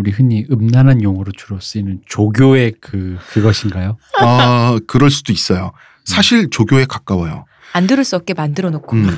Speaker 3: 우리 흔히 음란한 용어로 주로 쓰이는 조교의 그 그것인가요?
Speaker 1: 아 그럴 수도 있어요. 사실 조교에 가까워요.
Speaker 2: 안 들을 수 없게 만들어 놓고.
Speaker 1: 음.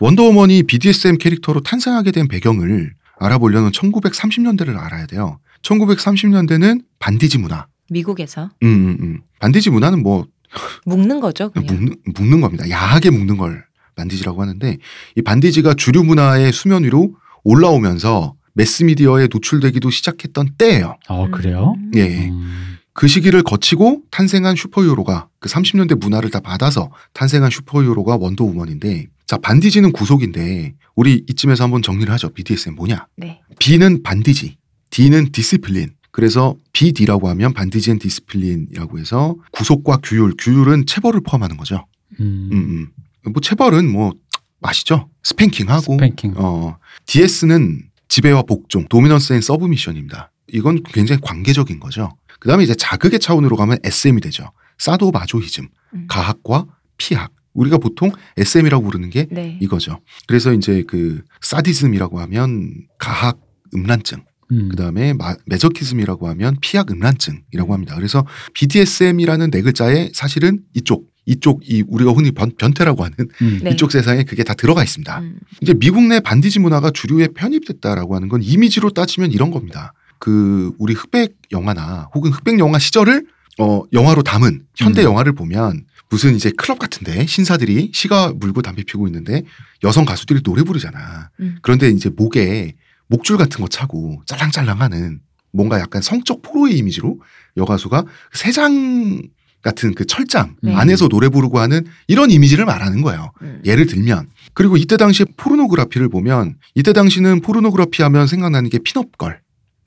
Speaker 1: 원더우먼이 BDSM 캐릭터로 탄생하게 된 배경을 알아보려면 1930년대를 알아야 돼요. 1930년대는 반디지 문화.
Speaker 2: 미국에서
Speaker 1: 음, 음, 음. 반디지 문화는 뭐 *laughs*
Speaker 2: 묶는 거죠. 그냥.
Speaker 1: 묶는, 묶는 겁니다. 야하게 묶는 걸 반디지라고 하는데 이 반디지가 주류 문화의 수면 위로 올라오면서 매스미디어에 노출되기도 시작했던 때예요.
Speaker 3: 어 그래요?
Speaker 2: 음.
Speaker 1: 예.
Speaker 3: 음.
Speaker 1: 그 시기를 거치고 탄생한 슈퍼히어로가 그 30년대 문화를 다 받아서 탄생한 슈퍼히어로가 원더우먼인데 자 반디지는 구속인데 우리 이쯤에서 한번 정리를 하죠. BDSM 뭐냐?
Speaker 2: 네.
Speaker 1: B는 반디지, D는 discipline. 그래서 BD라고 하면 bondage and discipline이라고 해서 구속과 규율, 규율은 체벌을 포함하는 거죠.
Speaker 3: 음.
Speaker 1: 음, 음. 뭐 체벌은 뭐 아시죠? spanking하고
Speaker 3: spanking.
Speaker 1: 어, DS는 지배와 복종, dominance and submission입니다. 이건 굉장히 관계적인 거죠. 그 다음에 이제 자극의 차원으로 가면 SM이 되죠. 사도 마조히즘,
Speaker 2: 음.
Speaker 1: 가학과 피학. 우리가 보통 SM이라고 부르는 게
Speaker 2: 네.
Speaker 1: 이거죠. 그래서 이제 그 사디즘이라고 하면 가학 음란증,
Speaker 3: 음.
Speaker 1: 그 다음에 메저키즘이라고 하면 피학 음란증이라고 합니다. 그래서 BDSM이라는 네 글자에 사실은 이쪽, 이쪽 이 우리가 흔히 변, 변태라고 하는
Speaker 3: 음. *laughs*
Speaker 2: 네.
Speaker 1: 이쪽 세상에 그게 다 들어가 있습니다.
Speaker 2: 음.
Speaker 1: 이제 미국 내 반디지 문화가 주류에 편입됐다라고 하는 건 이미지로 따지면 이런 겁니다. 그 우리 흑백 영화나 혹은 흑백 영화 시절을 어 영화로 담은 현대
Speaker 3: 음.
Speaker 1: 영화를 보면 무슨 이제 클럽 같은데 신사들이 시가 물고 담배 피고 있는데 여성 가수들이 노래 부르잖아.
Speaker 2: 음.
Speaker 1: 그런데 이제 목에 목줄 같은 거 차고 짤랑짤랑하는 뭔가 약간 성적 포로의 이미지로 여가수가 세 장 같은 그 철장
Speaker 2: 네.
Speaker 1: 안에서 노래 부르고 하는 이런 이미지를 말하는 거예요.
Speaker 2: 음.
Speaker 1: 예를 들면 그리고 이때 당시 포르노그라피를 보면 이때 당시는 포르노그라피 하면 생각나는 게 핀업걸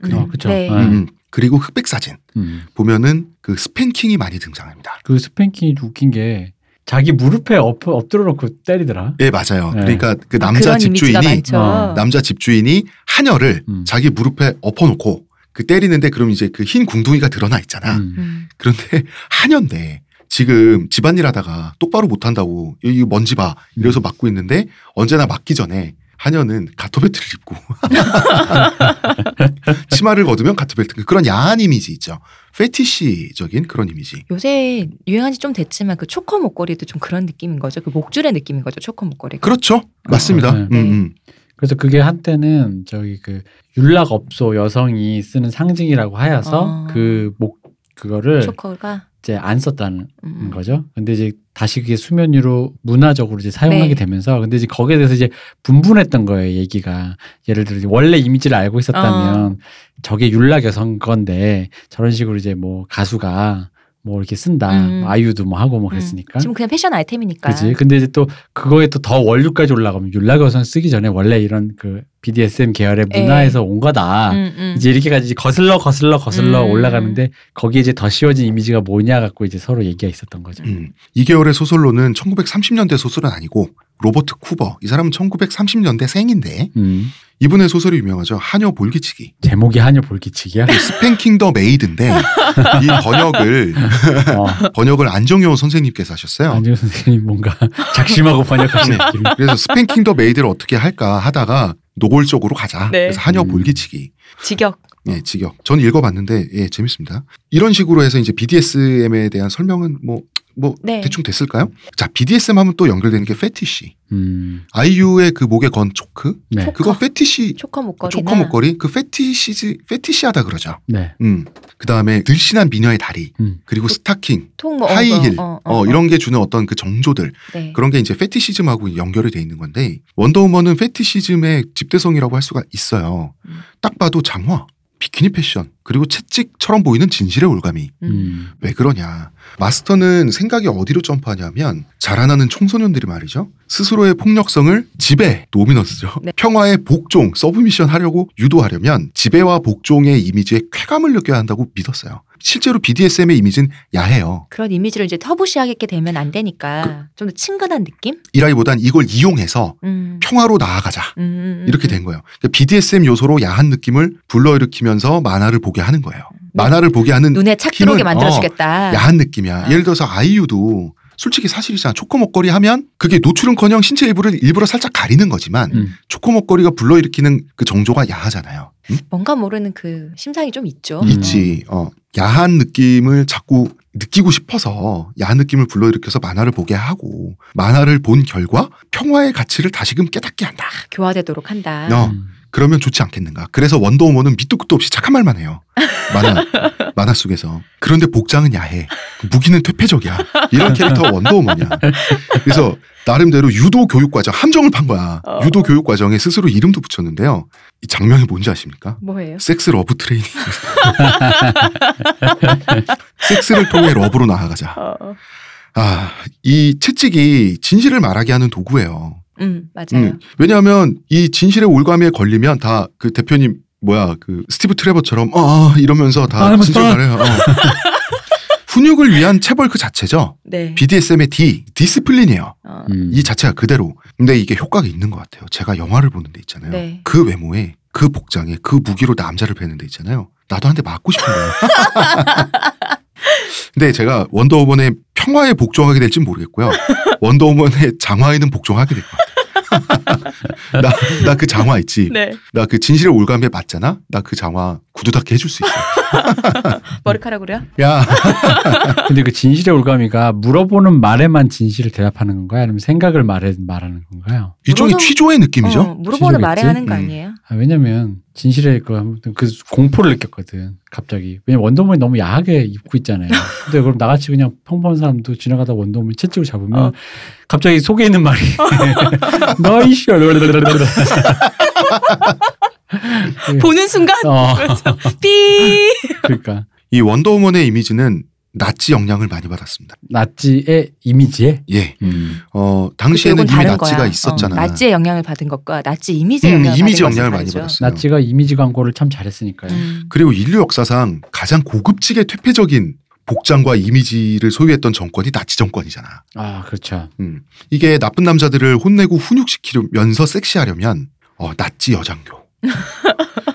Speaker 2: 음.
Speaker 3: 어, 그쵸.
Speaker 2: 네.
Speaker 3: 네.
Speaker 1: 음, 그리고 흑백 사진
Speaker 3: 음.
Speaker 1: 보면은 그 스팽킹이 많이 등장합니다.
Speaker 3: 그 스팽킹이 웃긴 게 자기 무릎에 엎, 엎드려 놓고 때리더라.
Speaker 1: 예 맞아요.
Speaker 3: 네.
Speaker 1: 그러니까 그 남자
Speaker 2: 그런 이미지가
Speaker 1: 집주인이.
Speaker 3: 어,
Speaker 1: 남자 집주인이 하녀를
Speaker 3: 음.
Speaker 1: 자기 무릎에 엎어 놓고 그 때리는데 그럼 이제 그 흰 궁둥이가 드러나 있잖아.
Speaker 3: 음.
Speaker 2: 음.
Speaker 1: 그런데 *laughs* 하녀인데 지금 집안일 하다가 똑바로 못 한다고 이 먼지 봐 이래서 막고 있는데 언제나 맞기 전에 하녀는 가토벨트를 입고 *laughs* 치마를 걷으면 가토벨트 그런 야한 이미지 있죠 페티시적인 그런 이미지
Speaker 2: 요새 유행한 지 좀 됐지만 그 초커 목걸이도 좀 그런 느낌인 거죠. 그 목줄의 느낌인 거죠. 초커 목걸이가.
Speaker 1: 그렇죠 맞습니다
Speaker 3: 네.
Speaker 1: 음,
Speaker 2: 네.
Speaker 1: 음.
Speaker 3: 그래서 그게 한때는 저기 그 율락업소 여성이 쓰는 상징이라고 하여서
Speaker 2: 아.
Speaker 3: 그목 그거를
Speaker 2: 초커가
Speaker 3: 이제 안 썼다는
Speaker 2: 음.
Speaker 3: 거죠. 근데 이제 다시 그게 수면 위로 문화적으로 이제 사용하게
Speaker 2: 네.
Speaker 3: 되면서 근데 이제 거기에 대해서 이제 분분했던 거예요, 얘기가. 예를 들어 원래 이미지를 알고 있었다면
Speaker 2: 어.
Speaker 3: 저게 율락 여성 건데 저런 식으로 이제 뭐 가수가 뭐 이렇게 쓴다.
Speaker 2: 음.
Speaker 3: 뭐 아이유도 뭐 하고 뭐
Speaker 2: 음.
Speaker 3: 그랬으니까.
Speaker 2: 지금 그냥 패션 아이템이니까.
Speaker 3: 그지. 근데 이제 또 그거에 또 더 원류까지 올라가면 여성 쓰기 전에 원래 이런 그 BDSM 계열의
Speaker 2: 예.
Speaker 3: 문화에서 온 거다.
Speaker 2: 음, 음.
Speaker 3: 이제 이렇게까지 거슬러 거슬러 거슬러
Speaker 2: 음.
Speaker 3: 올라가는데 거기에 이제 더 씌워진 이미지가 뭐냐 갖고 이제 서로 얘기가 있었던 거죠.
Speaker 1: 음. 이 계열의 소설로는 1930년대 소설은 아니고 로버트 쿠버 이 사람은 1930년대 생인데
Speaker 3: 음.
Speaker 1: 이분의 소설이 유명하죠. 하녀 볼기치기.
Speaker 3: 제목이 하녀 볼기치기야.
Speaker 1: Spanking the Maid인데 이 *laughs* 번역을
Speaker 3: 어.
Speaker 1: 번역을 안정효 선생님께서 하셨어요.
Speaker 3: 안정효 선생님 뭔가 *laughs* 작심하고 번역하시는 느낌.
Speaker 1: 그래서 Spanking the Maid를 어떻게 할까 하다가 노골적으로 가자.
Speaker 2: 네.
Speaker 1: 그래서 하녀
Speaker 3: 음.
Speaker 1: 볼기치기.
Speaker 2: 직역.
Speaker 1: 예, 직역. 전 읽어봤는데 예, 재밌습니다. 이런 식으로 해서 이제 BDSM에 대한 설명은 뭐 뭐
Speaker 2: 네.
Speaker 1: 대충 됐을까요? 자, BDSM 하면 또 연결되는 게 페티시.
Speaker 3: 음.
Speaker 1: 아이유의 그 목에 건 초크.
Speaker 3: 네.
Speaker 1: 그거 페티시
Speaker 2: 초커 목걸이나
Speaker 1: 초커 목걸이 그 페티시즈 페티시하다 그러죠.
Speaker 3: 네.
Speaker 1: 음. 그 다음에 늘씬한 미녀의 다리.
Speaker 3: 음.
Speaker 1: 그리고 스타킹,
Speaker 2: 통 뭐,
Speaker 1: 하이힐.
Speaker 2: 어, 어,
Speaker 1: 어,
Speaker 2: 어,
Speaker 1: 이런 게 주는 어떤 그 정조들.
Speaker 2: 네.
Speaker 1: 그런 게 이제 페티시즘하고 연결이 돼 있는 건데 원더우먼은 페티시즘의 집대성이라고 할 수가 있어요.
Speaker 2: 음.
Speaker 1: 딱 봐도 장화, 비키니 패션, 그리고 채찍처럼 보이는 진실의 올가미.
Speaker 2: 음.
Speaker 3: 음.
Speaker 1: 왜 그러냐. 마스턴은 생각이 어디로 점프하냐면 자라나는 청소년들이 말이죠. 스스로의 폭력성을 지배, dominance죠.
Speaker 2: 네.
Speaker 1: 평화에 복종, submission 하려고 유도하려면 지배와 복종의 이미지에 쾌감을 느껴야 한다고 믿었어요. 실제로 BDSM의 이미지는 야해요.
Speaker 2: 그런 이미지를 이제 터부시하게 되면 안 되니까 좀더 친근한 느낌?
Speaker 1: 이라기보단 이걸 이용해서
Speaker 2: 음.
Speaker 1: 평화로 나아가자.
Speaker 2: 음, 음,
Speaker 1: 이렇게
Speaker 2: 음.
Speaker 1: 된 거예요. 그러니까 BDSM 요소로 야한 느낌을 불러일으키면서 만화를 보게 하는 거예요. 만화를 보게 하는
Speaker 2: 눈에 착 들어오게 만들어주겠다.
Speaker 1: 야한 느낌이야.
Speaker 2: 아.
Speaker 1: 예를 들어서 아이유도 솔직히 사실이잖아. 초코 먹거리 하면 그게 노출은커녕 신체 일부를 일부러 살짝 가리는 거지만
Speaker 3: 음.
Speaker 1: 초코 먹거리가 불러일으키는 그 정조가 야하잖아요. 응?
Speaker 2: 뭔가 모르는 그 심상이 좀 있죠.
Speaker 3: 음.
Speaker 1: 있지. 어 야한 느낌을 자꾸 느끼고 싶어서 야한 느낌을 불러일으켜서 만화를 보게 하고 만화를 본 결과 평화의 가치를 다시금 깨닫게 한다.
Speaker 2: 교화되도록 한다.
Speaker 1: 어.
Speaker 3: 음.
Speaker 1: 그러면 좋지 않겠는가. 그래서 원더우먼은 밑도 끝도 없이 착한 말만 해요. 만화, *laughs* 만화 속에서. 그런데 복장은 야해. 무기는 퇴폐적이야. 이런 캐릭터 원더우먼이야. 그래서 나름대로 유도 교육 과정, 함정을 판 거야.
Speaker 2: 어.
Speaker 1: 유도 교육 과정에 스스로 이름도 붙였는데요. 이 장면이 뭔지 아십니까?
Speaker 2: 뭐예요?
Speaker 1: sex love training. *laughs* 섹스를 통해 love로 나아가자.
Speaker 2: 어.
Speaker 1: 아, 이 채찍이 진실을 말하게 하는 도구예요.
Speaker 2: 음 맞아요.
Speaker 1: 음, 왜냐하면 이 진실의 올가미에 걸리면 다 그 대표님 뭐야 그 스티브 트레버처럼 어 이러면서 다
Speaker 3: 아,
Speaker 1: 진실
Speaker 3: 맞다.
Speaker 1: 말해요. 어. *laughs* 훈육을 위한 체벌 그 자체죠.
Speaker 2: 네.
Speaker 1: BDSM의 D discipline이에요.
Speaker 2: 어.
Speaker 3: 음.
Speaker 1: 이 자체가 그대로. 근데 이게 효과가 있는 것 같아요. 제가 영화를 보는 데 있잖아요.
Speaker 2: 네.
Speaker 1: 그 외모에 그 복장에 그 무기로 남자를 패는 데 있잖아요. 나도 한 대 맞고 싶은 거예요. *laughs* 근데 제가 원더우먼의 평화에 복종하게 될진 모르겠고요. *laughs* 원더우먼의 장화에는 복종하게 될 것 같아요. *laughs* 나 나 그 장화 있지.
Speaker 2: 네.
Speaker 1: 나 그 진실의 올감에 맞잖아. 나 그 장화 구두 닦게 해줄 수 있어. *laughs*
Speaker 2: 머리카락으로요?
Speaker 1: 야, *laughs*
Speaker 3: 근데 그 진실의 올가미가 물어보는 말에만 진실을 대답하는 건가요? 아니면 생각을 말해 말하는 건가요?
Speaker 1: 일종의
Speaker 2: 물어보-
Speaker 1: 취조의 느낌이죠.
Speaker 2: 어, 물어보는 말에? 하는 거
Speaker 1: 음.
Speaker 2: 아니에요?
Speaker 3: 아, 왜냐면 진실의 그 아무튼 그 공포를 느꼈거든. 갑자기. 왜냐면 원더우먼이 너무 야하게 입고 있잖아요. 근데 그럼 나같이 그냥 평범한 사람도 지나가다 원더우먼 채찍을 잡으면
Speaker 2: 어.
Speaker 3: 갑자기 속에 있는 말이 *laughs* 너이씨
Speaker 2: 보는 순간
Speaker 3: 어,
Speaker 2: 삐. *laughs*
Speaker 3: 그러니까
Speaker 1: 이 원더우먼의 이미지는 나치 영향을 많이 받았습니다.
Speaker 3: 나치의 이미지에
Speaker 1: 예.
Speaker 3: 음.
Speaker 1: 어, 당시에는 이미 나치가
Speaker 2: 거야.
Speaker 1: 있었잖아.
Speaker 2: 어, 나치의 영향을 받은 것과 나치 이미지의
Speaker 1: 음,
Speaker 2: 영향을
Speaker 1: 이미지 영향을 많이. 받았어요.
Speaker 3: 나치가 이미지 광고를 참 잘했으니까요.
Speaker 2: 음.
Speaker 1: 그리고 인류 역사상 가장 고급지게 퇴폐적인 복장과 이미지를 소유했던 정권이 나치 정권이잖아.
Speaker 3: 아 그렇죠.
Speaker 1: 음. 이게 나쁜 남자들을 혼내고 훈육시키면서 섹시하려면 어, 나치 여장교.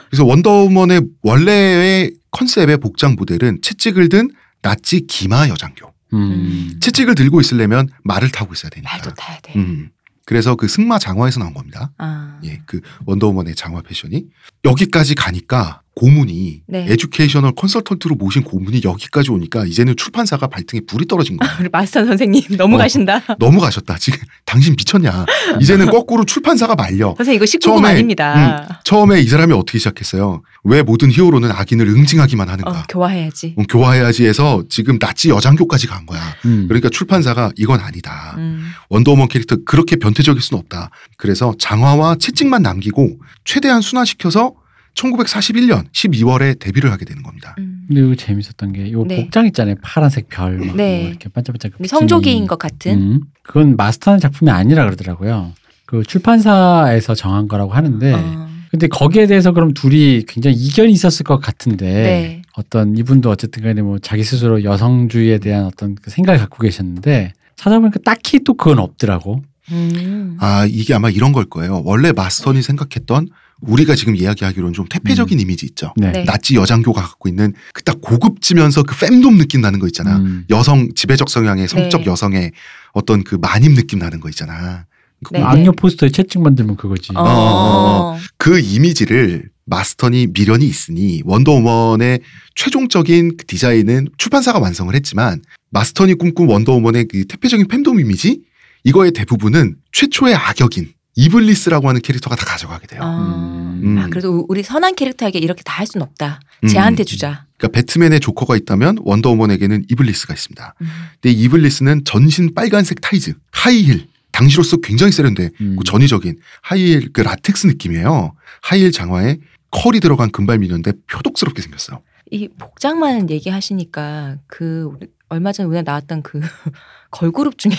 Speaker 1: 그래서 원더우먼의 원래의 컨셉의 복장 모델은 채찍을 든 나치 기마 여장교.
Speaker 3: 음.
Speaker 1: 채찍을 들고 있으려면 말을 타고 있어야 되니까.
Speaker 2: 말도 타야 돼.
Speaker 1: 음. 그래서 그 승마 장화에서 나온 겁니다.
Speaker 2: 아.
Speaker 1: 예, 그 원더우먼의 장화 패션이 여기까지 가니까 고문이
Speaker 2: 네.
Speaker 1: educational consultant로 모신 고문이 여기까지 오니까 이제는 출판사가 발등에 불이 떨어진 거야.
Speaker 2: 우리 마스턴 선생님 너무
Speaker 1: 어.
Speaker 2: 가신다. *laughs*
Speaker 1: 너무 가셨다. 지금 당신 미쳤냐? 이제는 거꾸로 출판사가 말려.
Speaker 2: 선생님 이거 19금
Speaker 1: 처음에,
Speaker 2: 아닙니다.
Speaker 1: 처음에 이 사람이 어떻게 시작했어요? 왜 모든 히어로는 악인을 응징하기만 하는가?
Speaker 2: 어, 교화해야지.
Speaker 1: 음, 교화해야지 해서 지금 나치 여장교까지 간 거야.
Speaker 3: 음.
Speaker 1: 그러니까 출판사가 이건 아니다.
Speaker 2: 음.
Speaker 1: 원더우먼 캐릭터 그렇게 변태적일 수는 없다. 그래서 장화와 채찍만 남기고 최대한 순화시켜서 1941년 12월에 데뷔를 하게 되는 겁니다.
Speaker 2: 음.
Speaker 3: 근데 이거 재밌었던 게요
Speaker 2: 네.
Speaker 3: 복장 있잖아요. 파란색 별, 막
Speaker 2: 네.
Speaker 3: 뭐 이렇게 반짝반짝.
Speaker 2: 성조기인 것 같은.
Speaker 3: 음. 그건 마스터하는 작품이 아니라 그러더라고요. 그 출판사에서 정한 거라고 하는데
Speaker 2: 어.
Speaker 3: 근데 거기에 대해서 그럼 둘이 굉장히 이견이 있었을 것 같은데
Speaker 2: 네.
Speaker 3: 어떤 이분도 어쨌든 간에 뭐 자기 스스로 여성주의에 대한 어떤 그 생각을 갖고 계셨는데 찾아보니까 딱히 또 그건 없더라고.
Speaker 2: 음.
Speaker 1: 아 이게 아마 이런 걸 거예요. 원래 마스턴이 생각했던 우리가 지금 이야기하기로는 좀 태폐적인 이미지 있죠.
Speaker 3: 네.
Speaker 2: 네.
Speaker 1: 나치 여장교가 갖고 있는 그 딱 고급지면서 그 fem돔 느낌 나는 거 있잖아.
Speaker 3: 음.
Speaker 1: 여성 지배적 성향의 성적
Speaker 2: 네.
Speaker 1: 여성의 어떤 그 마님 느낌 나는 거 있잖아. 그-
Speaker 2: 네.
Speaker 3: 악녀 포스터에 채찍 만들면 그거지.
Speaker 2: 어.
Speaker 1: 어. 그 이미지를 마스턴이 미련이 있으니 원더우먼의 최종적인 그 디자인은 출판사가 완성을 했지만 마스턴이 꿈꾼 원더우먼의 그 퇴폐적인 femdom 이미지 이거의 대부분은 최초의 악역인 이블리스라고 하는 캐릭터가 다 가져가게 돼요.
Speaker 2: 아.
Speaker 1: 음.
Speaker 2: 아, 그래도 우리 선한 캐릭터에게 이렇게 다할순 없다.
Speaker 1: 음.
Speaker 2: 쟤한테 주자.
Speaker 1: 그러니까 배트맨의 조커가 있다면 원더우먼에게는 이블리스가 있습니다.
Speaker 2: 음.
Speaker 1: 근데 이블리스는 전신 빨간색 타이즈, 하이힐, 당시로서 굉장히 세련돼
Speaker 3: 음.
Speaker 1: 그 전위적인 하이힐 그 라텍스 느낌이에요. 하이힐 장화에 컬이 들어간 금발 미녀인데 표독스럽게 생겼어요.
Speaker 2: 이 복장만 얘기하시니까 그 얼마 전에 우리가 나왔던 그 *laughs* 걸그룹 중에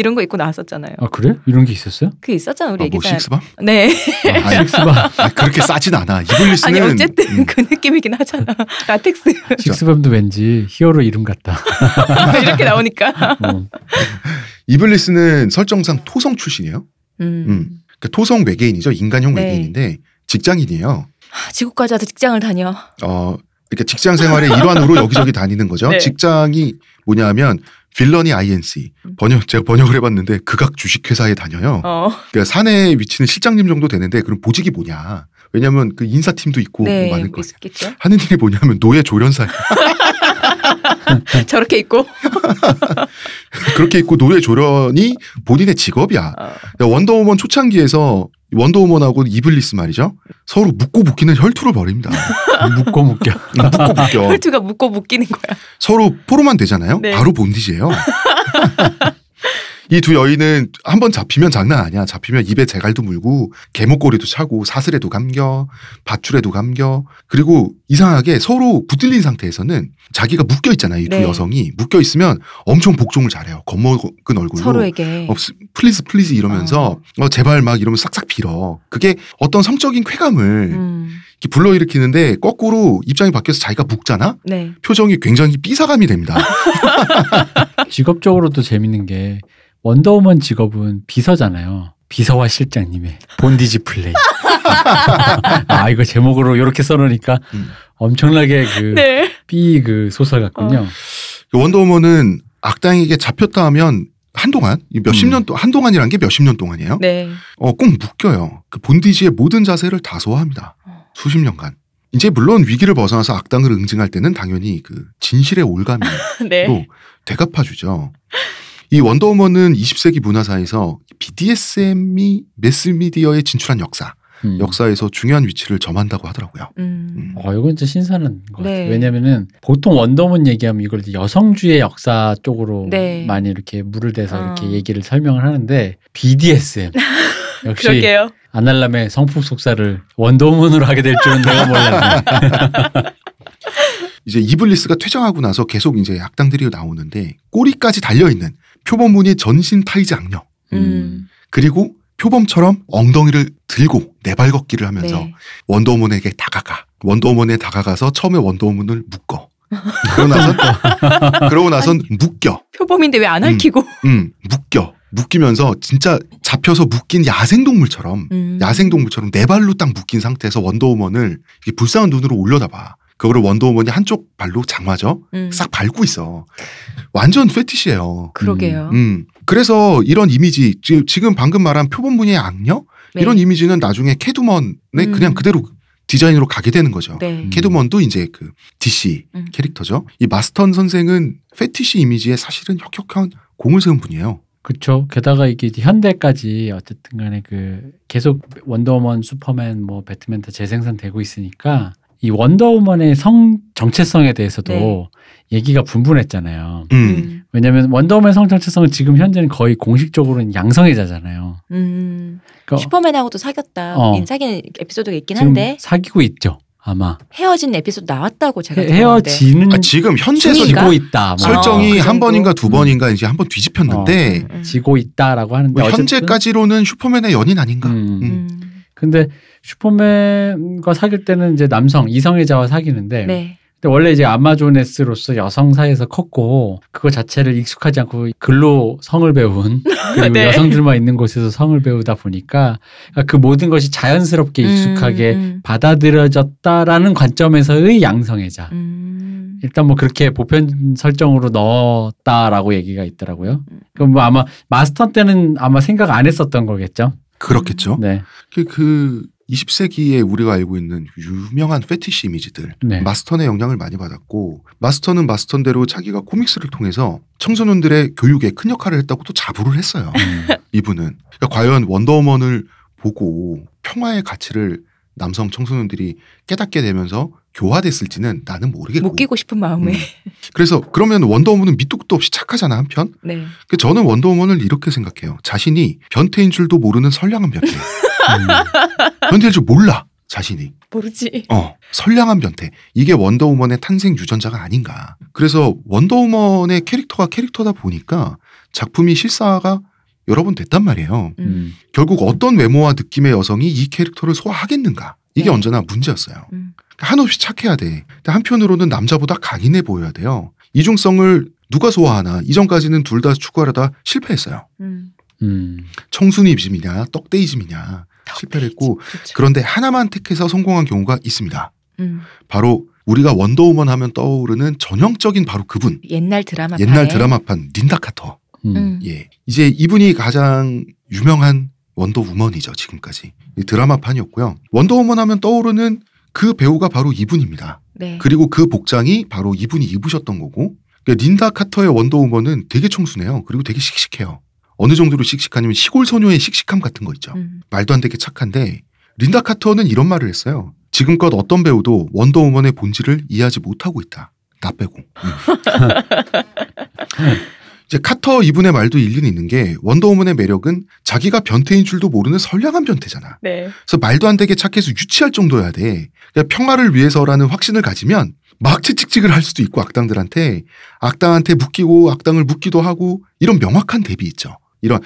Speaker 2: 이런 거 입고 나왔었잖아요.
Speaker 3: 아 그래? 이런 게 있었어요?
Speaker 2: 그 있었잖아 우리
Speaker 1: 아,
Speaker 2: 얘기
Speaker 1: 뭐
Speaker 2: 잘.
Speaker 1: 식스밤?
Speaker 2: 네.
Speaker 1: 아니,
Speaker 3: 식스밤 *laughs*
Speaker 1: 아니, 그렇게 싸진 않아. 이블리스는
Speaker 2: 아니 어쨌든
Speaker 1: 음,
Speaker 2: 그 느낌이긴 하잖아. *laughs* 라텍스
Speaker 3: 식스밤도 왠지 히어로 이름 같다. *laughs*
Speaker 2: 이렇게 나오니까.
Speaker 3: 어.
Speaker 1: 이블리스는 설정상 토성 출신이에요.
Speaker 2: 음.
Speaker 1: 음. 그러니까 토성 외계인이죠. 인간형
Speaker 2: 네.
Speaker 1: 외계인인데 직장인이에요.
Speaker 2: 아, 지구까지 와서 직장을 다녀.
Speaker 1: 어, 그러니까 직장 생활의 일환으로 여기저기 다니는 거죠.
Speaker 2: 네.
Speaker 1: 직장이 뭐냐면 빌런이 INC 번역 제가 번역을 해봤는데 극악 주식회사에 다녀요.
Speaker 2: 어.
Speaker 1: 그러니까 사내 위치는 실장님 정도 되는데 그럼 보직이 뭐냐? 왜냐하면 그 인사팀도 있고 뭐
Speaker 2: 네.
Speaker 1: 많을 거예요. 하는 일이 뭐냐면 노예 조련사 *laughs*
Speaker 2: 저렇게 입고. *laughs*
Speaker 1: 그렇게 있고 노예 조련이 본인의 직업이야.
Speaker 2: 어.
Speaker 1: 그러니까 원더우먼 초창기에서 원더우먼하고 이블리스 말이죠. 서로 묶고 묶이는 혈투를 벌입니다. *laughs*
Speaker 3: 묶고 묶여.
Speaker 1: 묶고 묶여.
Speaker 2: 혈투가 묶고 묶이는 거야.
Speaker 1: 서로 포로만 되잖아요.
Speaker 2: 네.
Speaker 1: 바로 bondage예요. *laughs* 이 두 여인은 한 번 잡히면 장난 아니야. 잡히면 입에 재갈도 물고 개목걸이도 차고 사슬에도 감겨 밧줄에도 감겨 그리고 이상하게 서로 붙들린 상태에서는 자기가 묶여 있잖아요. 이두
Speaker 2: 네.
Speaker 1: 여성이 묶여 있으면 엄청 복종을 잘해요. 겁먹은 얼굴로
Speaker 2: 서로에게.
Speaker 1: 어, 스- please please 이러면서 어, 제발 막 이러면서 싹싹 빌어. 그게 어떤 성적인 쾌감을
Speaker 2: 음.
Speaker 1: 불러일으키는데 거꾸로 입장이 바뀌어서 자기가 묶잖아.
Speaker 2: 네.
Speaker 1: 표정이 굉장히 B사감이 됩니다. *laughs*
Speaker 3: 직업적으로도 재밌는 게 원더우먼 직업은 비서잖아요. 비서와 실장님의 bondage play. *laughs* 아 이거 제목으로 이렇게 써놓으니까
Speaker 1: 음.
Speaker 3: 엄청나게
Speaker 2: 네.
Speaker 3: 그삐그 소설 같군요.
Speaker 1: 원더우먼은 악당에게 잡혔다 하면 한동안 이 몇십
Speaker 3: 음.
Speaker 1: 년 동안 한동안이란 게 몇십 년 동안이에요.
Speaker 2: 네.
Speaker 1: 어, 꼭 묶여요. 그 본디지의 모든 자세를 다 소화합니다.
Speaker 2: 어.
Speaker 1: 수십 년간. 이제 물론 위기를 벗어나서 악당을 응징할 때는 당연히 그 진실의 *laughs* 올감으로
Speaker 2: 네.
Speaker 1: 되갚아주죠. 이 원더우먼은 20세기 문화사에서 BDSM이 매스미디어에 진출한 역사,
Speaker 3: 음.
Speaker 1: 역사에서 중요한 위치를 점한다고 하더라고요.
Speaker 2: 음.
Speaker 3: 어, 이건 진짜 신선한 것
Speaker 2: 네.
Speaker 3: 같아요. 왜냐면은 보통 원더우먼 얘기하면 이걸 여성주의 역사 쪽으로
Speaker 2: 네.
Speaker 3: 많이 이렇게 물을 대서
Speaker 2: 어.
Speaker 3: 이렇게 얘기를 설명을 하는데 BDSM *laughs* 역시
Speaker 2: 그러게요.
Speaker 3: 아날람의 성풍속사를 원더우먼으로 하게 될 줄은 내가 몰랐네. *laughs*
Speaker 1: 이제 이블리스가 퇴장하고 나서 계속 이제 악당들이 나오는데 꼬리까지 달려 있는 표범무늬 전신 타이즈 악녀.
Speaker 2: 음.
Speaker 1: 그리고 표범처럼 엉덩이를 들고 내발 걷기를 하면서
Speaker 2: 네.
Speaker 1: 원더우먼에게 다가가. 원더우먼에 다가가서 처음에 원더우먼을 묶어. *laughs* 그러고 나선 그러고 나선 묶여.
Speaker 2: 표범인데 왜안
Speaker 1: 음.
Speaker 2: 핥히고?
Speaker 1: 음, 묶여. 묶이면서 진짜 잡혀서 묶인 야생동물처럼
Speaker 2: 음.
Speaker 1: 야생동물처럼 네 발로 딱 묶인 상태에서 원더우먼을 불쌍한 눈으로 올려다봐. 그거를 원더우먼이 한쪽 발로 장마죠.
Speaker 2: 음.
Speaker 1: 싹 밟고 있어. 완전 페티시예요.
Speaker 2: 그러게요.
Speaker 1: 음. 그래서 이런 이미지 지- 지금 방금 말한 표본무늬의 악녀
Speaker 2: 네.
Speaker 1: 이런 이미지는 나중에 캐두먼에
Speaker 2: 음.
Speaker 1: 그냥 그대로 디자인으로 가게 되는 거죠.
Speaker 2: 네.
Speaker 1: 캐두먼도 이제 그 DC
Speaker 2: 음.
Speaker 1: 캐릭터죠. 이 마스턴 선생은 페티시 이미지에 사실은 혁혁한 공을 세운 분이에요.
Speaker 3: 그렇죠. 게다가 이게 현대까지 어쨌든 간에 그 계속 원더우먼, 슈퍼맨, 뭐 배트맨 다 재생산되고 있으니까 이 원더우먼의 성 정체성에 대해서도
Speaker 2: 네.
Speaker 3: 얘기가 분분했잖아요.
Speaker 1: 음.
Speaker 2: 음.
Speaker 3: 왜냐하면 원더우먼 성 정체성은 지금 현재는 거의 공식적으로는 양성애자잖아요.
Speaker 2: 음.
Speaker 3: 그러니까
Speaker 2: 슈퍼맨하고도 사귀었다.
Speaker 3: 어.
Speaker 2: 인 사귀는 에피소드가 있긴
Speaker 3: 지금
Speaker 2: 한데
Speaker 3: 사귀고 있죠. 아마
Speaker 2: 헤어진 에피소드 나왔다고 제가
Speaker 3: 헤. 헤어지는
Speaker 1: 아, 지금 현재
Speaker 2: 중인가?
Speaker 1: 설,
Speaker 3: 지고 있다. 뭐.
Speaker 1: 설정이
Speaker 2: 어, 그
Speaker 1: 한? 번인가 두
Speaker 3: 음.
Speaker 1: 번인가 이제 한 번 뒤집혔는데
Speaker 2: 음, 음.
Speaker 3: 지고 있다라고 하는데
Speaker 1: 뭐 현재까지로는 슈퍼맨의 연인 아닌가.
Speaker 3: 음.
Speaker 1: 음.
Speaker 2: 음.
Speaker 3: 근데 슈퍼맨과 사귈 때는 이제 남성 이성애자와 사귀는데
Speaker 2: 네.
Speaker 3: 근데 원래 이제 아마조네스로서 여성 사이에서 컸고 그거 자체를 익숙하지 않고 글로 성을 배운 *laughs* 그리고
Speaker 2: 네.
Speaker 3: 여성들만 있는 곳에서 성을 배우다 보니까 그 모든 것이 자연스럽게 익숙하게
Speaker 2: 음, 음,
Speaker 3: 받아들여졌다라는 관점에서의 양성애자.
Speaker 2: 음.
Speaker 3: 일단 뭐 그렇게 보편 설정으로 넣었다라고 얘기가 있더라고요. 그럼 뭐 아마 마스터 때는 아마 생각 안 했었던 거겠죠.
Speaker 1: 그렇겠죠.
Speaker 3: 네.
Speaker 1: 그, 그 20세기에 우리가 알고 있는 유명한 페티시 이미지들
Speaker 3: 네.
Speaker 1: 마스턴의 영향을 많이 받았고 마스턴은 마스턴대로 자기가 코믹스를 통해서 청소년들의 교육에 큰 역할을 했다고 또 자부를 했어요.
Speaker 3: 음. *laughs*
Speaker 1: 이분은 그러니까 과연 원더우먼을 보고 평화의 가치를 남성 청소년들이 깨닫게 되면서 교화됐을지는 나는 모르겠고
Speaker 2: 못 끼고 싶은 마음에.
Speaker 1: 음. 그래서 그러면 원더우먼은 밑도 끝도 없이 착하잖아 한편
Speaker 2: 네.
Speaker 1: 그 저는 원더우먼을 이렇게 생각해요 자신이 변태인 줄도 모르는 선량한 변태
Speaker 3: 음. *laughs*
Speaker 1: 변태인 줄 몰라 자신이
Speaker 2: 모르지.
Speaker 1: 어, 선량한 변태. 이게 원더우먼의 탄생 유전자가 아닌가. 그래서 원더우먼의 캐릭터가 캐릭터다 보니까 작품이 실사가 여러 번 됐단 말이에요.
Speaker 3: 음.
Speaker 1: 결국 어떤 외모와 느낌의 여성이 이 캐릭터를 소화하겠는가. 이게
Speaker 2: 네.
Speaker 1: 언제나 문제였어요.
Speaker 2: 음.
Speaker 1: 한없이 착해야 돼. 근데 한편으로는 남자보다 강인해 보여야 돼요. 이중성을 누가 소화하나. 이전까지는 둘 다 추구하려다 실패했어요.
Speaker 2: 음.
Speaker 3: 음.
Speaker 1: 청순이즘이냐, 떡데이즘이냐. 실패를 했고. 그런데 하나만 택해서 성공한 경우가 있습니다.
Speaker 2: 음.
Speaker 1: 바로 우리가 원더우먼 하면 떠오르는 전형적인 바로 그분.
Speaker 2: 옛날 드라마.
Speaker 1: 옛날 드라마판 린다 카터.
Speaker 3: 음.
Speaker 2: 음.
Speaker 1: 예. 이제 이분이 가장 유명한 원더우먼이죠, 지금까지. 이 드라마판이었고요. 원더우먼 하면 떠오르는 그 배우가 바로 이분입니다.
Speaker 2: 네.
Speaker 1: 그리고 그 복장이 바로 이분이 입으셨던 거고. 그러니까 린다 카터의 원더우먼은 되게 청순해요. 그리고 되게 씩씩해요. 어느 정도로 씩씩하냐면 시골 소녀의 씩씩함 같은 거 있죠.
Speaker 2: 음.
Speaker 1: 말도 안 되게 착한데 린다 카터는 이런 말을 했어요. 지금껏 어떤 배우도 원더우먼의 본질을 이해하지 못하고 있다. 나 빼고. 음. *laughs* 이제 카터 이분의 말도 일리는 있는 게 원더우먼의 매력은 자기가 변태인 줄도 모르는 선량한 변태잖아.
Speaker 2: 네.
Speaker 1: 그래서 말도 안 되게 착해서 유치할 정도여야 돼. 그러니까 평화를 위해서라는 확신을 가지면 막 채찍질을 할 수도 있고 악당들한테 악당한테 묶이고 악당을 묶기도 하고 이런 명확한 대비 있죠. 이런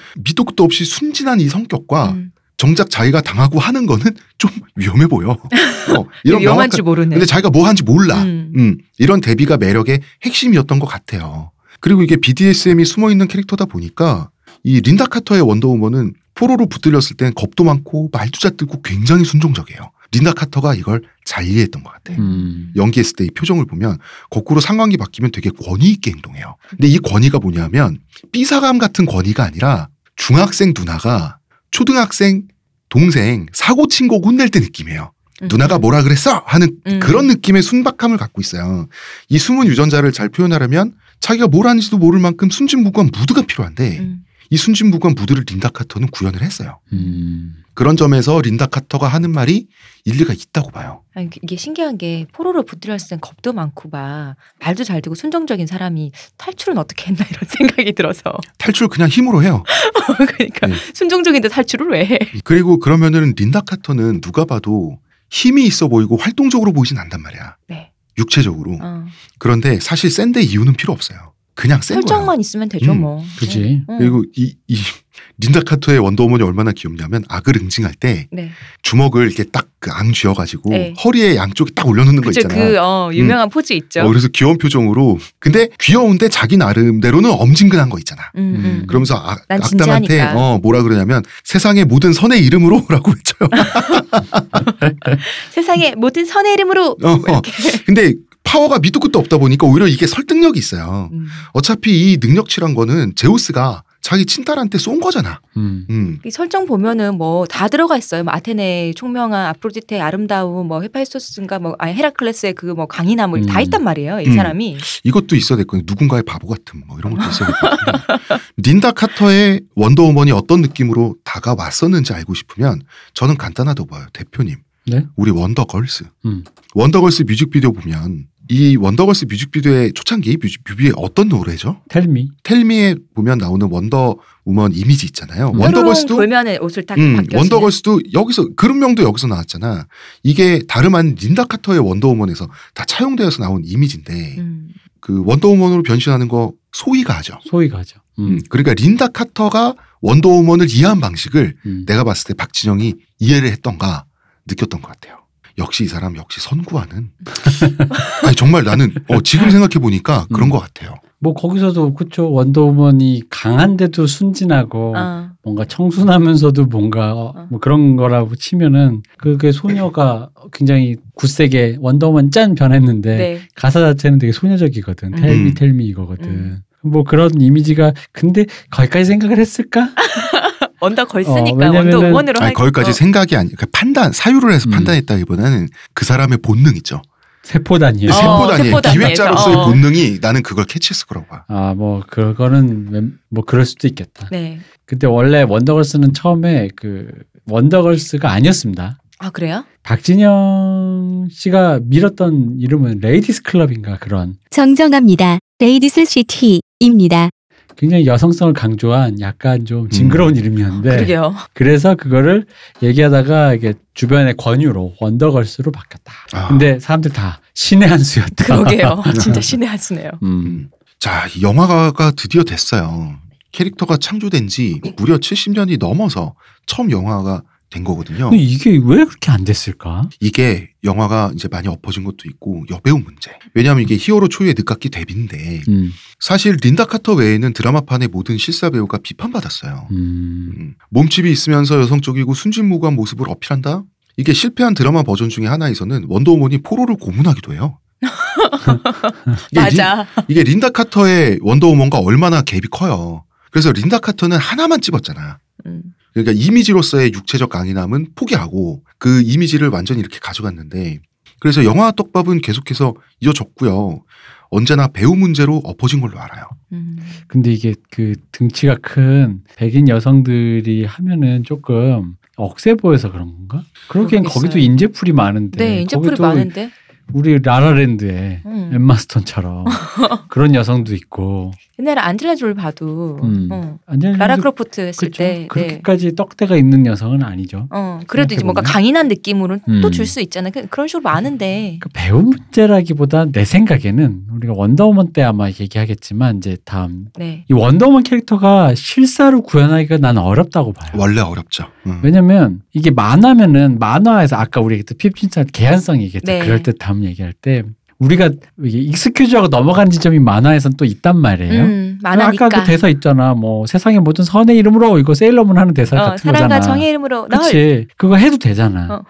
Speaker 1: 끝도 없이 순진한 이 성격과
Speaker 2: 음.
Speaker 1: 정작 자기가 당하고 하는 거는 *laughs* 좀 위험해 보여. 어, *laughs* 이런
Speaker 2: 위험한 줄 모르네.
Speaker 1: 근데 자기가 뭐 하는지 몰라.
Speaker 2: 음.
Speaker 1: 음, 이런 대비가 매력의 핵심이었던 것 같아요. 그리고 이게 BDSM이 숨어 있는 캐릭터다 보니까 이 린다 카터의 원더우먼은 포로로 붙들렸을 땐 겁도 많고 말도 잘 듣고 굉장히 순종적이에요. 린다 카터가 이걸 잘 이해했던 것 같아.
Speaker 3: 음.
Speaker 1: 연기했을 때 이 표정을 보면 거꾸로 상황이 바뀌면 되게 권위 있게 행동해요. 근데 이 권위가 뭐냐면 삐사감 같은 권위가 아니라 중학생 누나가 초등학생 동생 사고 친 거 혼낼 때 느낌이에요.
Speaker 2: 음.
Speaker 1: 누나가 뭐라 그랬어? 하는
Speaker 2: 음.
Speaker 1: 그런 느낌의 순박함을 갖고 있어요. 이 숨은 유전자를 잘 표현하려면 자기가 뭘 하는지도 모를 만큼 순진무구한 무드가 필요한데
Speaker 2: 음.
Speaker 1: 이 순진무구한 무드를 린다 카터는 구현을 했어요.
Speaker 3: 음.
Speaker 1: 그런 점에서 린다 카터가 하는 말이 일리가 있다고 봐요.
Speaker 2: 아니, 이게 신기한 게 포로로 붙들렸을 땐 겁도 많고 막 말도 잘 듣고 순종적인 사람이 탈출은 어떻게 했나 이런 *laughs* 생각이 들어서
Speaker 1: 탈출 그냥 힘으로 해요. *laughs*
Speaker 2: 그러니까
Speaker 1: 네.
Speaker 2: 순종적인데 탈출을 왜 해?
Speaker 1: 그리고 그러면은 린다 카터는 누가 봐도 힘이 있어 보이고 활동적으로 보이진 않단 말이야.
Speaker 2: 네.
Speaker 1: 육체적으로.
Speaker 2: 어.
Speaker 1: 그런데 사실 센데 이유는 필요 없어요. 그냥 센 거야.
Speaker 2: 설정만 있으면 되죠
Speaker 1: 음,
Speaker 2: 뭐.
Speaker 3: 그지.
Speaker 2: 네.
Speaker 1: 그리고 이, 이 *laughs* 린다 카터의 원더우먼이 얼마나 귀엽냐면 악을 응징할 때
Speaker 2: 네.
Speaker 1: 주먹을 이렇게 딱그앙 쥐어가지고
Speaker 2: 네.
Speaker 1: 허리에 양쪽에 딱 올려놓는 거
Speaker 2: 그죠
Speaker 1: 있잖아.
Speaker 2: 그 어, 유명한 포즈 있죠.
Speaker 1: 어, 그래서 귀여운 표정으로. 근데 귀여운데 자기 나름대로는 엄징근한 거 있잖아.
Speaker 2: 음, 음.
Speaker 3: 음.
Speaker 1: 그러면서 악,
Speaker 2: 난
Speaker 1: 악당한테. 어 뭐라 그러냐면 세상의 모든 선의 이름으로라고 *laughs* 외쳐요. *laughs*
Speaker 2: 세상의 모든 선의 이름으로
Speaker 1: 어,
Speaker 2: 뭐 이렇게.
Speaker 1: 근데 파워가 밑도 끝도 없다 보니까 오히려 이게 설득력이 있어요.
Speaker 2: 음.
Speaker 1: 어차피 이 능력치란 거는 제우스가 자기 친딸한테 쏜 거잖아.
Speaker 3: 음.
Speaker 1: 음.
Speaker 2: 이 설정 보면은 뭐 다 들어가 있어요. 뭐 아테네 총명한 아프로디테의 아름다움, 뭐 헤파이스토스인가 뭐 아니 헤라클레스의 그 뭐 강인함을
Speaker 3: 음.
Speaker 2: 다 있단 말이에요. 이
Speaker 1: 음.
Speaker 2: 사람이.
Speaker 1: 이것도 있어야 될 거예요. 누군가의 바보 같은 뭐 이런 것도 있어야 될것 같은데. *laughs* 린다 카터의 원더우먼이 어떤 느낌으로 다가왔었는지 알고 싶으면 저는 간단하다고 봐요. 대표님.
Speaker 3: 네?
Speaker 1: 우리 원더걸스.
Speaker 3: 음.
Speaker 1: 원더걸스 뮤직비디오 보면 이 원더걸스 뮤직비디오의 초창기 뮤직, 뮤비에 어떤 노래죠?
Speaker 3: Tell Me.
Speaker 1: Tell Me에 보면 나오는 원더우먼 이미지 있잖아요.
Speaker 2: 뾰로롱
Speaker 1: 원더걸스도
Speaker 2: 돌면은 옷을 딱
Speaker 1: 음. 원더걸스도 여기서 그룹명도 여기서 나왔잖아. 이게 다름 아닌 린다 카터의 원더우먼에서 다 차용되어서 나온 이미지인데
Speaker 2: 음.
Speaker 1: 그 원더우먼으로 변신하는 거 소희가 하죠.
Speaker 3: 소위가 하죠.
Speaker 1: 음,
Speaker 3: 음.
Speaker 1: 그러니까 린다 카터가 원더우먼을 이해한 방식을
Speaker 3: 음.
Speaker 1: 내가 봤을 때 박진영이 이해를 했던가 느꼈던 것 같아요. 역시 이 사람 역시 선구하는. *laughs* 아니 정말 나는 어, 지금 생각해 보니까 그런
Speaker 3: 음.
Speaker 1: 것 같아요.
Speaker 3: 뭐 거기서도 그쵸 원더우먼이 강한데도 순진하고
Speaker 2: 어.
Speaker 3: 뭔가 청순하면서도 뭔가 어, 뭐 그런 거라고 치면은 그게 소녀가 굉장히 굳세게 원더우먼 짠 변했는데
Speaker 2: 네.
Speaker 3: 가사 자체는 되게 소녀적이거든.
Speaker 2: 음.
Speaker 3: Tell Me
Speaker 1: 음.
Speaker 3: Tell Me 이거거든.
Speaker 2: 음.
Speaker 3: 뭐 그런 이미지가 근데 거기까지 생각을 했을까? *laughs*
Speaker 2: 원더걸스니까
Speaker 3: 어, 왜냐면은-
Speaker 2: 원더 우먼으로
Speaker 1: 아니
Speaker 2: 할
Speaker 1: 거기까지
Speaker 2: 거.
Speaker 1: 생각이 아니 그 판단 사유를 해서
Speaker 3: 음.
Speaker 1: 판단했다기보다는 그 사람의 본능 있죠.
Speaker 3: 세포단위에.
Speaker 2: 어,
Speaker 1: 세포단위의
Speaker 2: 세포단위에서,
Speaker 1: 기획자로서의
Speaker 2: 어.
Speaker 1: 본능이 나는 그걸 캐치했을 거라고 봐.
Speaker 3: 아, 뭐 그거는 웬- 뭐 그럴 수도 있겠다.
Speaker 2: 네.
Speaker 3: 근데 원래 원더걸스는 처음에 그 원더걸스가 아니었습니다.
Speaker 2: 아 그래요?
Speaker 3: 박진영 씨가 밀었던 이름은 레이디스 클럽인가 그런
Speaker 5: 정정합니다. 레이디스 시티입니다.
Speaker 3: 굉장히 여성성을 강조한 약간 좀 징그러운 이름이었는데
Speaker 2: 그러게요.
Speaker 3: 그래서 그거를 얘기하다가 이게 주변의 권유로 원더걸스로 바뀌었다.
Speaker 1: 아.
Speaker 3: 근데 사람들 다 신의 한 수였다.
Speaker 2: 그러게요. *laughs* 진짜 신의 한 수네요.
Speaker 3: 음.
Speaker 1: 음. 자, 이 영화가 드디어 됐어요. 캐릭터가 창조된 지 무려 70년이 넘어서 처음 영화가 된 거거든요.
Speaker 3: 근데 이게 왜 그렇게 안 됐을까?
Speaker 1: 이게 영화가 이제 많이 엎어진 것도 있고 여배우 문제. 왜냐하면 이게 히어로 초유의 늦깎이 데뷔인데
Speaker 3: 음.
Speaker 1: 사실 린다 카터 외에는 드라마판의 모든 실사 배우가 비판받았어요.
Speaker 3: 음.
Speaker 1: 음, 몸집이 있으면서 여성적이고 순진무구한 모습을 어필한다? 이게 실패한 드라마 버전 중에 하나에서는 원더우먼이 포로를 고문하기도 해요. *laughs* 이게
Speaker 2: 맞아.
Speaker 1: 린, 이게 린다 카터의 원더우먼과 얼마나 갭이 커요. 그래서 린다 카터는 하나만 찍었잖아.
Speaker 2: 음.
Speaker 1: 그러니까 이미지로서의 육체적 강인함은 포기하고 그 이미지를 완전히 이렇게 가져갔는데 그래서 영화 떡밥은 계속해서 이어졌고요. 언제나 배우 문제로 엎어진 걸로 알아요.
Speaker 2: 음.
Speaker 3: 근데 이게 그 등치가 큰 백인 여성들이 하면은 조금 억세 보여서 그런 건가? 그러기엔. 거기도 인재풀이 많은데
Speaker 2: 네, 인재풀이
Speaker 3: 거기도
Speaker 2: 많은데.
Speaker 3: 우리 라라랜드에
Speaker 2: 음.
Speaker 3: 엠마 스톤처럼 *laughs* 그런 여성도 있고
Speaker 2: 옛날에 안젤리나 졸리 봐도
Speaker 3: 음.
Speaker 2: 어. 라라 크로프트 했을
Speaker 3: 그렇죠.
Speaker 2: 때 네.
Speaker 3: 그렇게까지 떡대가 있는 여성은 아니죠.
Speaker 2: 어, 그래도 이제 뭔가. 강인한 느낌으로는
Speaker 3: 음.
Speaker 2: 또 줄 수 있잖아요. 그- 그런 식으로 많은데.
Speaker 3: 그 배우 문제라기보다 내 생각에는 우리가 원더우먼 때 아마 얘기하겠지만 이제 다음
Speaker 2: 네.
Speaker 3: 이 원더우먼 캐릭터가 실사로 구현하기가 난 어렵다고 봐요.
Speaker 1: 원래 어렵죠. 음.
Speaker 3: 왜냐면 이게 만화면은 만화에서 아까 우리 그때 핍진성 개연성 얘기했죠.
Speaker 2: 네.
Speaker 3: 그럴 때 다음 얘기할 때 우리가 이게 익스큐즈하고 넘어간 지점이 만화에선 또 있단 말이에요.
Speaker 2: 음, 많으니까.
Speaker 3: 아까 그 대사 있잖아. 뭐 세상의 모든 선의 이름으로 이거 세일러문 하는 대사
Speaker 2: 어,
Speaker 3: 같은
Speaker 2: 사랑과
Speaker 3: 거잖아.
Speaker 2: 정의 이름으로 널.
Speaker 3: 그치. 그거 해도 되잖아.
Speaker 2: 어.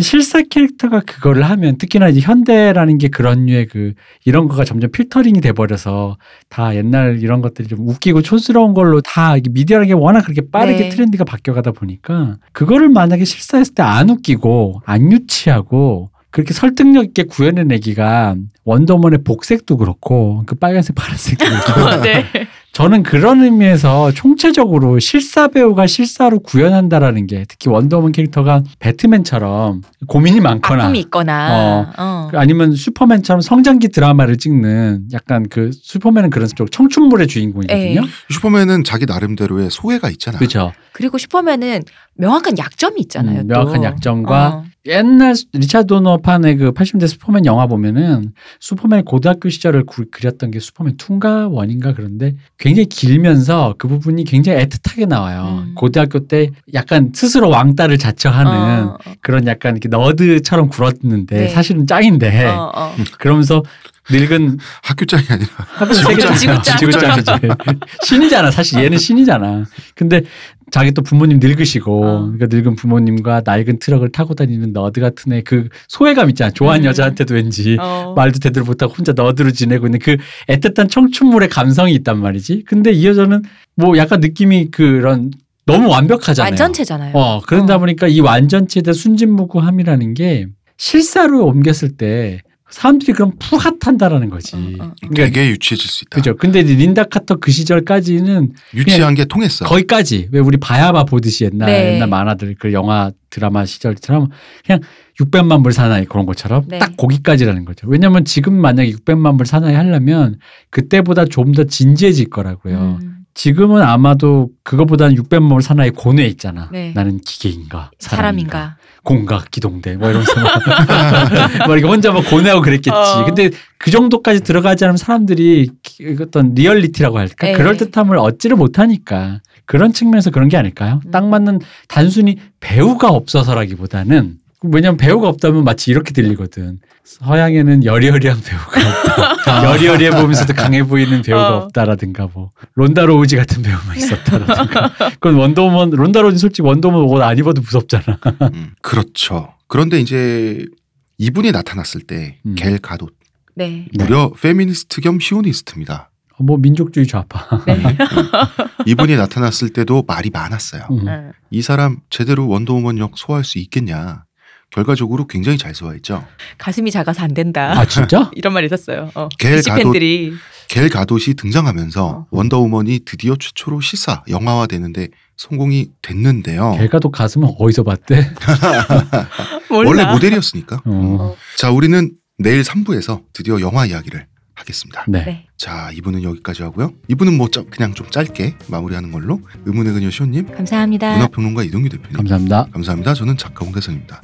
Speaker 3: 실사 캐릭터가 그거를 하면 특히나 이제 현대라는 게 그런 류의 그 이런 거가 점점 필터링이 돼 버려서 다 옛날 이런 것들이 좀 웃기고 촌스러운 걸로 다 미디어라는 게 워낙 그렇게 빠르게
Speaker 2: 네.
Speaker 3: 트렌드가 바뀌어 가다 보니까 그거를 만약에 실사했을 때 안 웃기고 안 유치하고 그렇게 설득력 있게 구현해내기가 원더우먼의 복색도 그렇고 그 빨간색 파란색도 *laughs* 그렇고
Speaker 2: 네. *laughs*
Speaker 3: 저는 그런 의미에서 총체적으로 실사 배우가 실사로 구현한다라는 게 특히 원더우먼 캐릭터가 배트맨처럼 고민이 많거나
Speaker 2: 아픔이 있거나. 어.
Speaker 3: 아니면 슈퍼맨처럼 성장기 드라마를 찍는 약간 그 슈퍼맨은 그런 쪽 청춘물의 주인공이거든요.
Speaker 2: 에이.
Speaker 1: 슈퍼맨은 자기 나름대로의 소외가 있잖아.
Speaker 3: 그렇죠.
Speaker 2: 그리고 슈퍼맨은 명확한 약점이 있잖아요.
Speaker 3: 음,
Speaker 2: 또.
Speaker 3: 명확한 약점과
Speaker 2: 어.
Speaker 3: 옛날 리차드 도너판의 그 80년대 슈퍼맨 영화 보면은 슈퍼맨 고등학교 시절을 구- 그렸던 게 슈퍼맨 2인가 one인가 그런데 굉장히 길면서 그 부분이 굉장히 애틋하게 나와요.
Speaker 2: 음.
Speaker 3: 고등학교 때 약간 스스로 왕따를 자처하는
Speaker 2: 어, 어,
Speaker 3: 그런 약간 이렇게 nerd처럼 굴었는데
Speaker 2: 네.
Speaker 3: 사실은 짱인데
Speaker 2: 어, 어. *laughs*
Speaker 3: 그러면서 늙은
Speaker 1: 학교짱이 아니라
Speaker 3: 세계짱
Speaker 2: 지구짱.
Speaker 3: 지구짱이지 신이잖아 사실 얘는 신이잖아 근데 자기 또 부모님 늙으시고
Speaker 2: 어.
Speaker 3: 그러니까 늙은 부모님과 낡은 트럭을 타고 다니는 nerd 같은 애 그 소외감 있잖아 좋아하는
Speaker 2: 음.
Speaker 3: 여자한테도 왠지
Speaker 2: 어.
Speaker 3: 말도 제대로 못하고 혼자 nerd로 지내고 있는 그 애틋한 청춘물의 감성이 있단 말이지 근데 이 여자는 뭐 약간 느낌이 그런 너무 완벽하잖아요
Speaker 2: 완전체잖아요.
Speaker 3: 어, 그러다
Speaker 2: 어.
Speaker 3: 보니까 이 완전체에 대한 순진무구함이라는 게 실사로 옮겼을 때 사람들이 그럼 푸핫한다라는 거지.
Speaker 2: 어, 어, 어.
Speaker 3: 그러니까
Speaker 1: 되게 유치해질 수 있다.
Speaker 3: 그죠. 근데 이제 린다 카터 그 시절까지는
Speaker 1: 유치한 게 통했어.
Speaker 3: 거기까지 왜 우리 바야바 보듯이 옛날
Speaker 2: 네.
Speaker 3: 옛날 만화들 그 영화 드라마 시절처럼 그냥 600만 불 사나이 그런 것처럼
Speaker 2: 네.
Speaker 3: 딱 거기까지라는 거죠. 왜냐면 지금 만약에 600만 불 사나이 하려면 그때보다 좀 더 진지해질 거라고요.
Speaker 2: 음.
Speaker 3: 지금은 아마도 그거보다는 600몸을 사나이 고뇌 있잖아.
Speaker 2: 네.
Speaker 3: 나는 기계인가 사람인가,
Speaker 2: 사람인가.
Speaker 3: 공각 기동대 뭐 이러면서 막, 막 이렇게 혼자 막 고뇌하고 그랬겠지.
Speaker 2: 어.
Speaker 3: 근데 그 정도까지 들어가지 않으면 사람들이 기- 어떤 리얼리티라고 할까
Speaker 2: 네.
Speaker 3: 그럴 듯함을 얻지를 못하니까 그런 측면에서 그런 게 아닐까요?
Speaker 2: 음.
Speaker 3: 딱 맞는 단순히 배우가 없어서라기보다는 왜냐면 배우가 없다면 마치 이렇게 들리거든. 서양에는 여리여리한 배우가 없다. 여리여리해 보이면서도 강해 보이는 배우가
Speaker 2: 어.
Speaker 3: 없다라든가 뭐 론다 로우지 같은 배우만 있었다라든가. 그건 원더우먼 론다 로우지 솔직히 원더우먼 옷 안 입어도 무섭잖아.
Speaker 1: 음, 그렇죠. 그런데 이제 이분이 나타났을 때
Speaker 3: 음.
Speaker 1: 갤 가돗
Speaker 2: 네.
Speaker 1: 무려 페미니스트 겸 시오니스트입니다.
Speaker 3: 뭐 민족주의 좌파.
Speaker 2: 네.
Speaker 1: 음. 이분이 나타났을 때도 말이 많았어요.
Speaker 3: 음.
Speaker 2: 어.
Speaker 1: 이 사람 제대로 원더우먼 역 소화할 수 있겠냐. 결과적으로 굉장히 잘 소화했죠.
Speaker 2: 가슴이 작아서 안 된다.
Speaker 3: 아 진짜? *laughs*
Speaker 2: 이런 말 있었어요. 어.
Speaker 1: 겔
Speaker 2: DC 팬들이
Speaker 1: 겔 가돗이 등장하면서
Speaker 2: 어.
Speaker 1: 원더우먼이 드디어 최초로 시사 영화화 되는데 성공이 됐는데요.
Speaker 3: 걔가도 가슴은 어디서 봤대? *laughs*
Speaker 1: 원래 모델이었으니까.
Speaker 3: 어.
Speaker 1: 자, 우리는 내일 3부에서 드디어 영화 이야기를 하겠습니다.
Speaker 3: 네.
Speaker 2: 네.
Speaker 1: 자, 이분은 여기까지 하고요. 이분은 뭐 짜- 그냥 좀 짧게 마무리하는 걸로 의문의 그녀 시호님,
Speaker 2: 감사합니다.
Speaker 1: 문화평론가 이동규 대표님.
Speaker 3: 감사합니다.
Speaker 1: 감사합니다. 저는 작가 홍대선입니다.